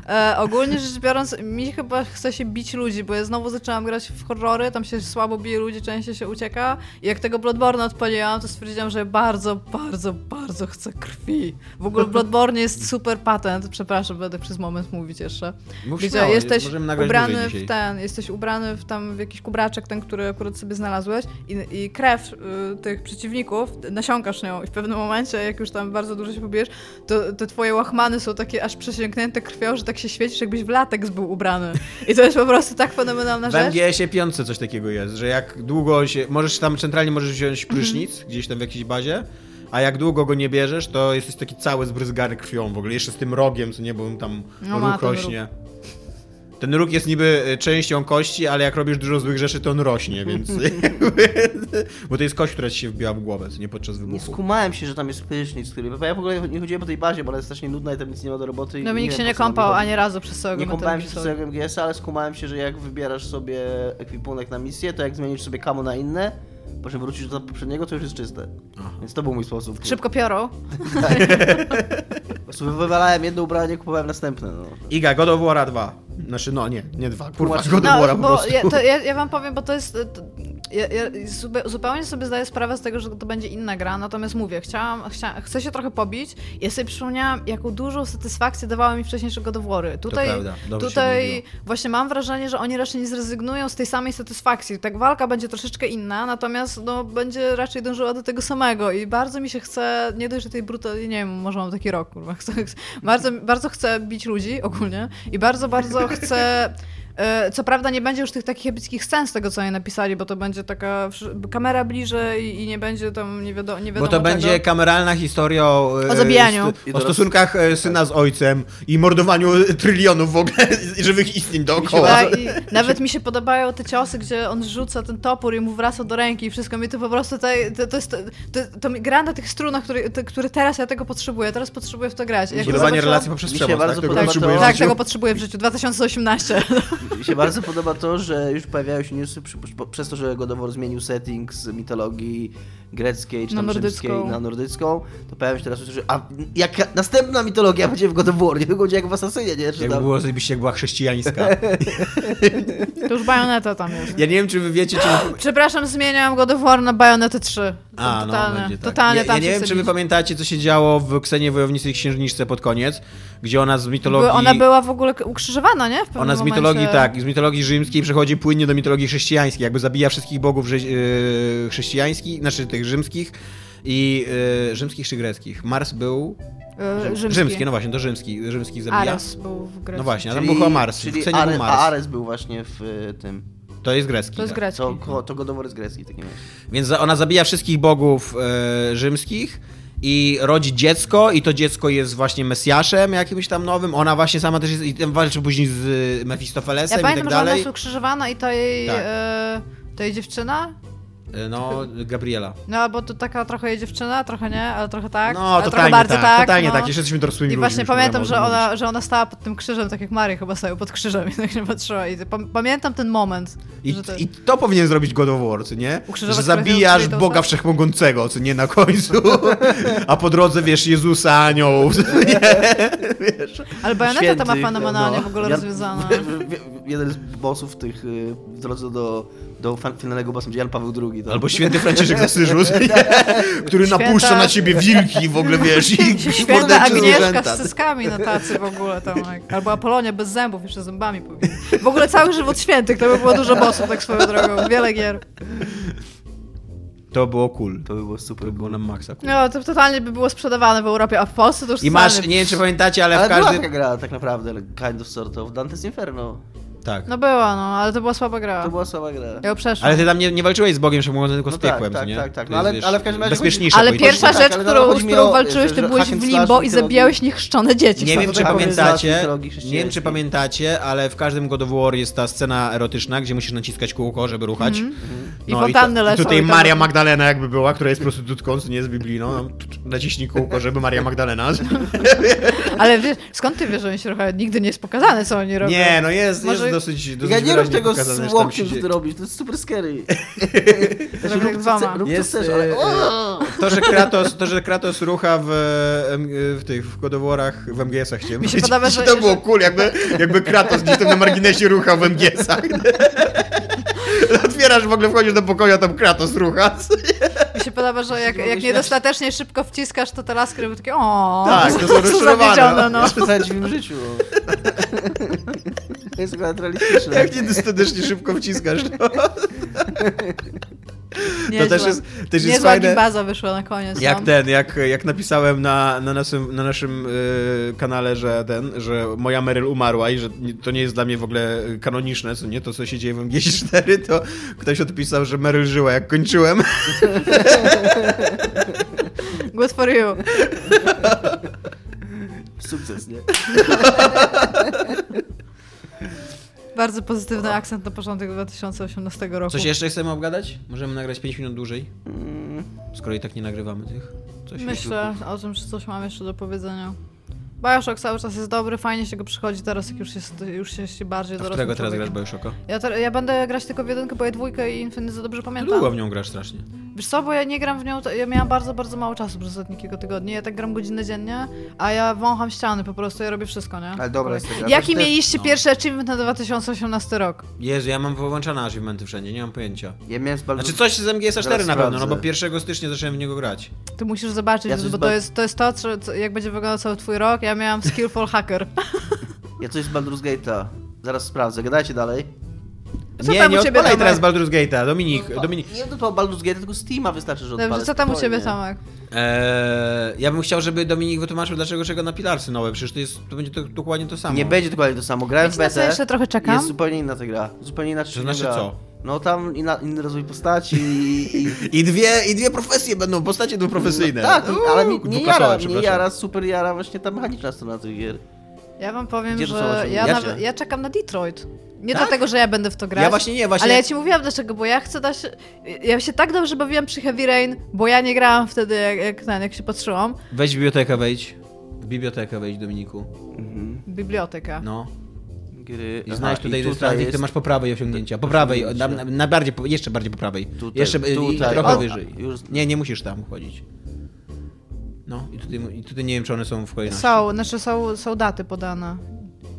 E, ogólnie rzecz biorąc, mi chyba chce się bić ludzi, bo ja znowu zaczęłam grać w horrory, tam się słabo bije ludzi, częściej się ucieka. I jak tego Bloodborne odpaliłam, to stwierdziłam, że bardzo, bardzo, bardzo chcę krwi. W ogóle w Bloodborne jest super patent, przepraszam, będę przez moment mówić jeszcze. Mów Gdzie śmiało, jesteś ubrany w ten, jesteś ubrany w tam w jakiś kubraczek, ten, który akurat sobie znalazłeś i, i krew y, tych przeciwników, nasiąkasz nią i w pewnym momencie, jak już tam bardzo dużo się pobijesz, to te twoje łachmany są takie aż przesiąknięte krwią, że tak się świecisz, jakbyś w lateks był ubrany. I to jest po prostu tak fenomenalna W rzecz. MGS-ie piątce coś takiego jest, że jak długo się... Możesz tam centralnie możesz wziąć prysznic, gdzieś tam w jakiejś bazie, a jak długo go nie bierzesz, to jesteś taki cały zbryzgany krwią w ogóle. Jeszcze z tym rogiem, co nie, bo tam No róg ten rośnie. Ten róg jest niby e, częścią kości, ale jak robisz dużo złych rzeczy, to on rośnie, więc... bo to jest kość, która ci się wbiła w głowę, nie podczas Nie wybuchu. skumałem się, że tam jest prysznic, który... Ja w ogóle nie chodziłem po tej bazie, bo ona jest strasznie nudna i tam nic nie ma do roboty. i Dominik wiem, się nie kąpał ani razu przez całego Nie kąpałem się Metal z Gear całego MGS-a, ale skumałem się, że jak wybierasz sobie ekwipunek na misję, to jak zmienisz sobie kamo na inne, po czym wrócisz do poprzedniego, to już jest czyste. Więc to był mój sposób. Szybko piorą. Po prostu wywalałem jedno ubranie, kupowałem następne. No. Iga, God of War 2. Znaczy, no nie, nie dwa. Kurwa, God of War No, po bo prostu. ja, to ja, ja wam powiem, bo to jest. To, ja, ja zupe- zupełnie sobie zdaję sprawę z tego, że to będzie inna gra, natomiast mówię, chciałam, chcia, chcę się trochę pobić ja sobie przypomniałam, jaką dużą satysfakcję dawały mi wcześniejsze God of War'y. Tutaj, tutaj właśnie mam wrażenie, że oni raczej nie zrezygnują z tej samej satysfakcji. Tak walka będzie troszeczkę inna, natomiast no, będzie raczej dążyła do tego samego i bardzo mi się chce, nie dość, że tej brutalnie, nie wiem, może mam taki rok, kurwa, chcę, bardzo, bardzo chcę bić ludzi ogólnie i bardzo, bardzo chcę Co prawda nie będzie już tych takich epickich scen z tego, co oni napisali, bo to będzie taka kamera bliżej i nie będzie tam nie, wiadomo, nie Bo wiadomo to będzie kameralna historia o, e, O zabijaniu. st- o stosunkach e, syna z ojcem i mordowaniu trylionów w ogóle żywych istnień dookoła. Tak, i nawet mi się podobają te ciosy, gdzie on rzuca ten topór i mu wraca do ręki i wszystko mi to po prostu tutaj, to, to jest, to, to, to mi gra na tych strunach, które, te, które teraz ja tego potrzebuję, teraz potrzebuję w to grać. Jak Budowanie zobaczyłam- relacji poprzez przemoc, bardzo tak? Tego to- Tak, tego potrzebuję w życiu, 2018. Mi się bardzo podoba to, że już pojawiają się newsy przy, po- przez to, że God of War zmienił setting z mitologii greckiej czy Na tam nordycką. rzymskiej na nordycką, to pojawiają się teraz newsy, że a jak następna mitologia będzie w God of War, nie będzie jak w Asasynie, nie? Czy Jak tam... było zajebiście, jak była chrześcijańska. To już bajoneta tam jest. Ja nie wiem, czy wy wiecie, czy... Przepraszam, zmieniam God of War na Bajonetę 3. A, totalnie, no, będzie tak. totalnie ja, tam ja nie wiem, czy wy pamiętacie, co się działo w Ksenie Wojownicy i Księżniczce pod koniec, gdzie ona z mitologii... Ona była w ogóle ukrzyżowana, nie? W Ona z momencie. mitologii, tak, z mitologii rzymskiej przechodzi płynnie do mitologii chrześcijańskiej, jakby zabija wszystkich bogów yy, chrześcijańskich, znaczy tych rzymskich i yy, rzymskich czy greckich. Mars był E, Rzymski. rzymski, no właśnie, to rzymski, rzymskich zabija. Ares był w Grecji. No właśnie, a tam Czyli, był chyba Mars, w czyli Ksenie Are, był a Mars. Ares był właśnie w tym. To jest grecki. To jest tak. grecki. To, to God of War jest grecki razie. Więc ona zabija wszystkich bogów e, rzymskich i rodzi dziecko i to dziecko jest właśnie Mesjaszem jakimś tam nowym. Ona właśnie sama też jest i walczy później z Mefistofelesem Ja i pamiętam, tak że ona dalej. jest ukrzyżowana i to jej, Tak. e, to jej dziewczyna? E, No, Gabriela. No, bo to taka trochę jej dziewczyna, trochę nie, ale trochę tak. No, ale trochę totalnie bardzo tak, tak. totalnie no. tak. Jeszcze jesteśmy dorosłymi I właśnie pamiętam, że ona, mówić. że ona stała pod tym krzyżem, tak jak Mary chyba stała pod krzyżem i tak się patrzyła. I pam- pamiętam ten moment, I, że to... I to powinien zrobić God of War, co nie? Ukrzyżować Że zabijasz? Boga Wszechmogącego, co nie na końcu. A po drodze, wiesz, Jezusa, anioł. nie? Wiesz. Ale Bajoneta to ma fenomenalnie no. w ogóle Ja- rozwiązana. w- w- Jeden z bossów tych y, w drodze do, do finalnego bossa będzie Jan Paweł II. To... Albo święty Franciszek z nie? który Święta- napuszcza na ciebie wilki w ogóle, wiesz, i Święta Agnieszka z cyskami na tacy w ogóle tam. jak- Albo Apolonia bez zębów, jeszcze zębami powinien. W ogóle cały żywot świętych, to by było dużo bossów tak swoją drogą. Wiele gier. To było cool. To by było super. To było na maksa cool. No, to totalnie by było sprzedawane w Europie, a w Polsce to już I masz, nie wiem czy pamiętacie, ale, Ale w każdym... taka gra tak naprawdę, kind of sort of, Dante's Inferno. Tak. No była, no, ale to była słaba gra. To była słaba gra. Ja ją przeszłam. Ale ty tam nie, nie walczyłeś z Bogiem Wszechmogącym, tylko z No tak, piekłem, tak, co nie? tak, tak. To No jest, ale- ale w każdym razie bezpieczniejsze Ale politycznie. pierwsza tak, rzecz, ale którą, chodzi z mi którą o, walczyłeś, że to byłeś hack and w slash limbo i mitologii- zabijałeś niechrzczone dzieci. Nie wiem, czy tutaj pamiętacie- powiedzieć. pamiętacie, mitologii nie wiem, czy chrześcijańskiej. pamiętacie, ale w każdym God of War jest ta scena erotyczna, gdzie musisz naciskać kółko, żeby ruchać. Mhm. I No fontanny to, lecą. I tutaj i tam- Maria Magdalena jakby była, która jest prostytutką, co nie jest biblijną. No, naciśnij kółko, żeby Maria Magdalena. Ale wiesz, skąd ty wiesz, że oni się trochę nigdy nie jest pokazane, co oni robią? Nie, no jest, Może- jest dosyć, dosyć Ja nie rób wyraźnie tego z łokciem, co robisz, to jest super scary. Jak rób, co rób co Jest, chcesz, ale... e, To, że Kratos, to, że Kratos rucha w, em, w tych w God of War'ach, w MGS-ach chciałem Mi się podoba, że- To było że- cool, jakby, jakby Kratos gdzieś tam na marginesie ruchał w MGS-ach. Otwierasz, w ogóle wchodzisz do pokoju, a tam Kratos rucha. Mi się podoba, że jak, jak niedostatecznie szybko wciskasz, to te laski robią takie o. Tak, to są rozczarowane. zawiedzione, no. Spędzałem w życiu. To jest akurat realistyczne. Jak niedostatecznie szybko wciskasz. No. Niezła. To też jest, też jest fajne. gimbaza wyszła na koniec. Jak no. ten, jak, jak napisałem na, na naszym, na naszym y, kanale, że ten, że moja Meryl umarła i że nie- to nie jest dla mnie w ogóle kanoniczne, co nie, to co się dzieje w MG4, to ktoś odpisał, że Meryl żyła jak kończyłem. Good for you. Sukces, nie? Bardzo pozytywny akcent na początek 2018 roku. Coś jeszcze chcemy obgadać? Możemy nagrać 5 minut dłużej, Mm, skoro i tak nie nagrywamy tych. Coś Myślę o tym, że coś mam jeszcze do powiedzenia. Bioshock cały czas jest dobry, fajnie się go przychodzi teraz, jak już jest, już się bardziej dorosłym którego teraz grasz człowiekiem. Bioshocka? Ja, te, ja będę grać tylko w jedynkę, bo ja dwójkę i Infinite za dobrze pamiętam. długo w nią grasz strasznie. Wiesz co, bo ja nie gram w nią, to ja miałam bardzo, bardzo mało czasu przez ostatnie kilka tygodni. Ja tak gram godzinę dziennie, a ja wącham ściany po prostu, ja robię wszystko, nie? Ale dobra jest ta gra. Jaki mieliście no. pierwszy achievement na 2018 rok? Jezu, ja mam połączone achievementy wszędzie, nie mam pojęcia. Ja miałem z bardzo... Znaczy coś z MGS4 Zaraz na pewno, no bo 1 stycznia zacząłem w niego grać. Ty musisz zobaczyć, Ja bo ba- to jest, to jest to, co, jak będzie wyglądał cały twój rok. Ja miałam Skillful Hacker. Ja coś z Baldur's Gate'a. Zaraz sprawdzę, gadajcie dalej. Co nie, tam nie u ciebie, odpalaj Tomek? teraz Baldur's Gate'a, Dominik, No, Dominik. Nie to Baldur's Gate, tylko Steama wystarczy, że odpalę. Dobrze, co tam u ciebie. Tomek? Eee, ja bym chciał, żeby Dominik wytłumaczył, dlaczego czego na Pilarsy nowe, przecież to, jest, to będzie to, dokładnie to samo. Nie będzie dokładnie to samo. Grałem w Wiecie, na co betę. jeszcze trochę czekam? Jest zupełnie inna ta gra. Zupełnie inaczej To się znaczy gra. co? No tam inna, inny rozwój postaci i... i... I dwie, I dwie profesje będą, postacie będą profesyjne. Tak, ale mi, Uuu, nie dwuklasowe, jara, nie przepraszam. jara, super jara właśnie ta mechaniczna strona tych gier. Ja wam powiem, Gdzie to są że ja, Ja ja czekam na Detroit. Nie Tak? dlatego, że ja będę w to grać. Ja właśnie nie, właśnie- Ale ja ci mówiłam dlaczego, bo ja chcę dać. Ja się tak dobrze bawiłam przy Heavy Rain, bo ja nie grałam wtedy, jak, jak, ten, jak się patrzyłam. Weź w bibliotekę, wejdź. W bibliotekę wejdź, Dominiku. Mhm. Biblioteka. No. Gry... I znajdź tutaj, i tutaj tutaj ty jest... masz po prawej osiągnięcia. Po prawej, na, na, na bardziej, po- jeszcze bardziej po prawej. Tutaj, jeszcze i tutaj. trochę O, wyżej. już- Nie, nie musisz tam chodzić. No i tutaj, i tutaj nie wiem, czy one są w kolejności. Są, znaczy są, są daty podane.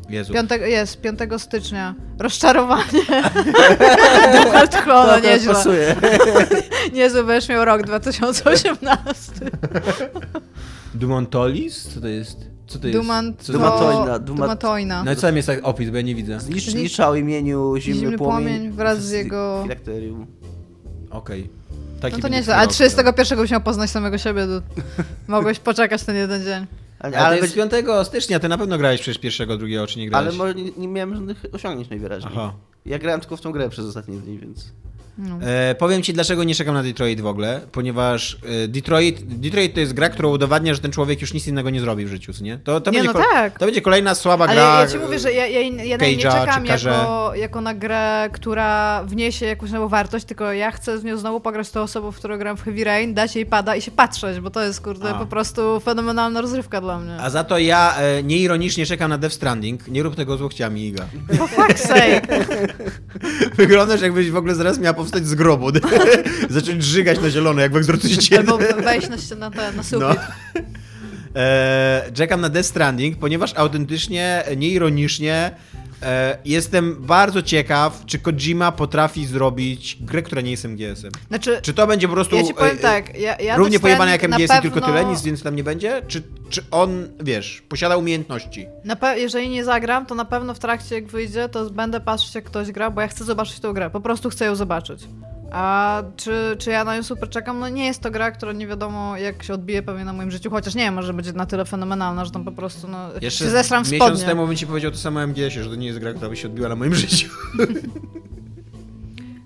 Jezu. Piątego, jest, 5 stycznia. Rozczarowanie. Duchart To Chlona, akurat nieźle. pasuje. Niezły będziesz miał rok 2018. Dumontolis? Co to jest? Co to jest? Duman, Co to... Dumatoina, Dumat- Dumatoina. No i co tam jest tak opis, bo ja nie widzę. Znicz, zniszczał imieniu Zimny, Zimny Płomień. Płomień wraz z jego- Filakterium. Okej. Taki No to nieźle. twój A rok, 31 byś miał poznać samego siebie, to mogłeś poczekać ten jeden dzień. Ale, Ale, ale, to jest 5 stycznia, ty na pewno grałeś przecież pierwszego, drugiego, czy nie grałeś? ale może nie, nie miałem żadnych osiągnięć najwyraźniej. Aha. Ja grałem tylko w tą grę przez ostatnie dni, więc... No. E, powiem ci, dlaczego nie czekam na Detroit w ogóle, ponieważ e, Detroit, Detroit to jest gra, która udowadnia, że ten człowiek już nic innego nie zrobi w życiu, nie? To, to, Nie, będzie, no tak. to będzie kolejna słaba Ale gra. ja ci mówię, że ja, ja, ja nie czekam Karze. jako, jako na grę, która wniesie jakąś nową wartość, tylko ja chcę z nią znowu pograć tą osobą, w którą gram w Heavy Rain, dać jej pada i się patrzeć, bo to jest, kurde, A. po prostu fenomenalna rozrywka dla mnie. A za to ja e, nieironicznie czekam na Death Stranding. Nie rób tego z łokciami, Iga. For fuck's sake. Wyglądasz jakbyś w ogóle zaraz miała powstać z grobu. Zacząć żygać na zielono, jak w egzorcyście. Albo wejść na, na, na sufit. No. E, czekam na Death Stranding, ponieważ autentycznie, nieironicznie jestem bardzo ciekaw, czy Kojima potrafi zrobić grę, która nie jest MGS-em. Znaczy, Czy to będzie po prostu ja ci powiem e, tak, ja, ja równie pojebane jak MGS i tylko pewno- tyle, nic więcej tam nie będzie? Czy, czy on, wiesz, posiada umiejętności? Jeżeli nie zagram, to na pewno w trakcie jak wyjdzie, to będę patrzeć jak ktoś gra, bo ja chcę zobaczyć tą grę. Po prostu chcę ją zobaczyć. A czy, czy ja na nią super czekam? No nie jest to gra, która nie wiadomo jak się odbije pewnie na moim życiu, chociaż nie wiem, może będzie na tyle fenomenalna, że tam po prostu no, Jeszcze się zesram w miesiąc spodnie. temu bym ci powiedział to samo o MGS-ie, że to nie jest gra, która by się odbiła na moim życiu.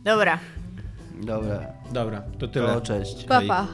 Dobra, Dobra, Dobra, to tyle. to cześć. papa. Pa.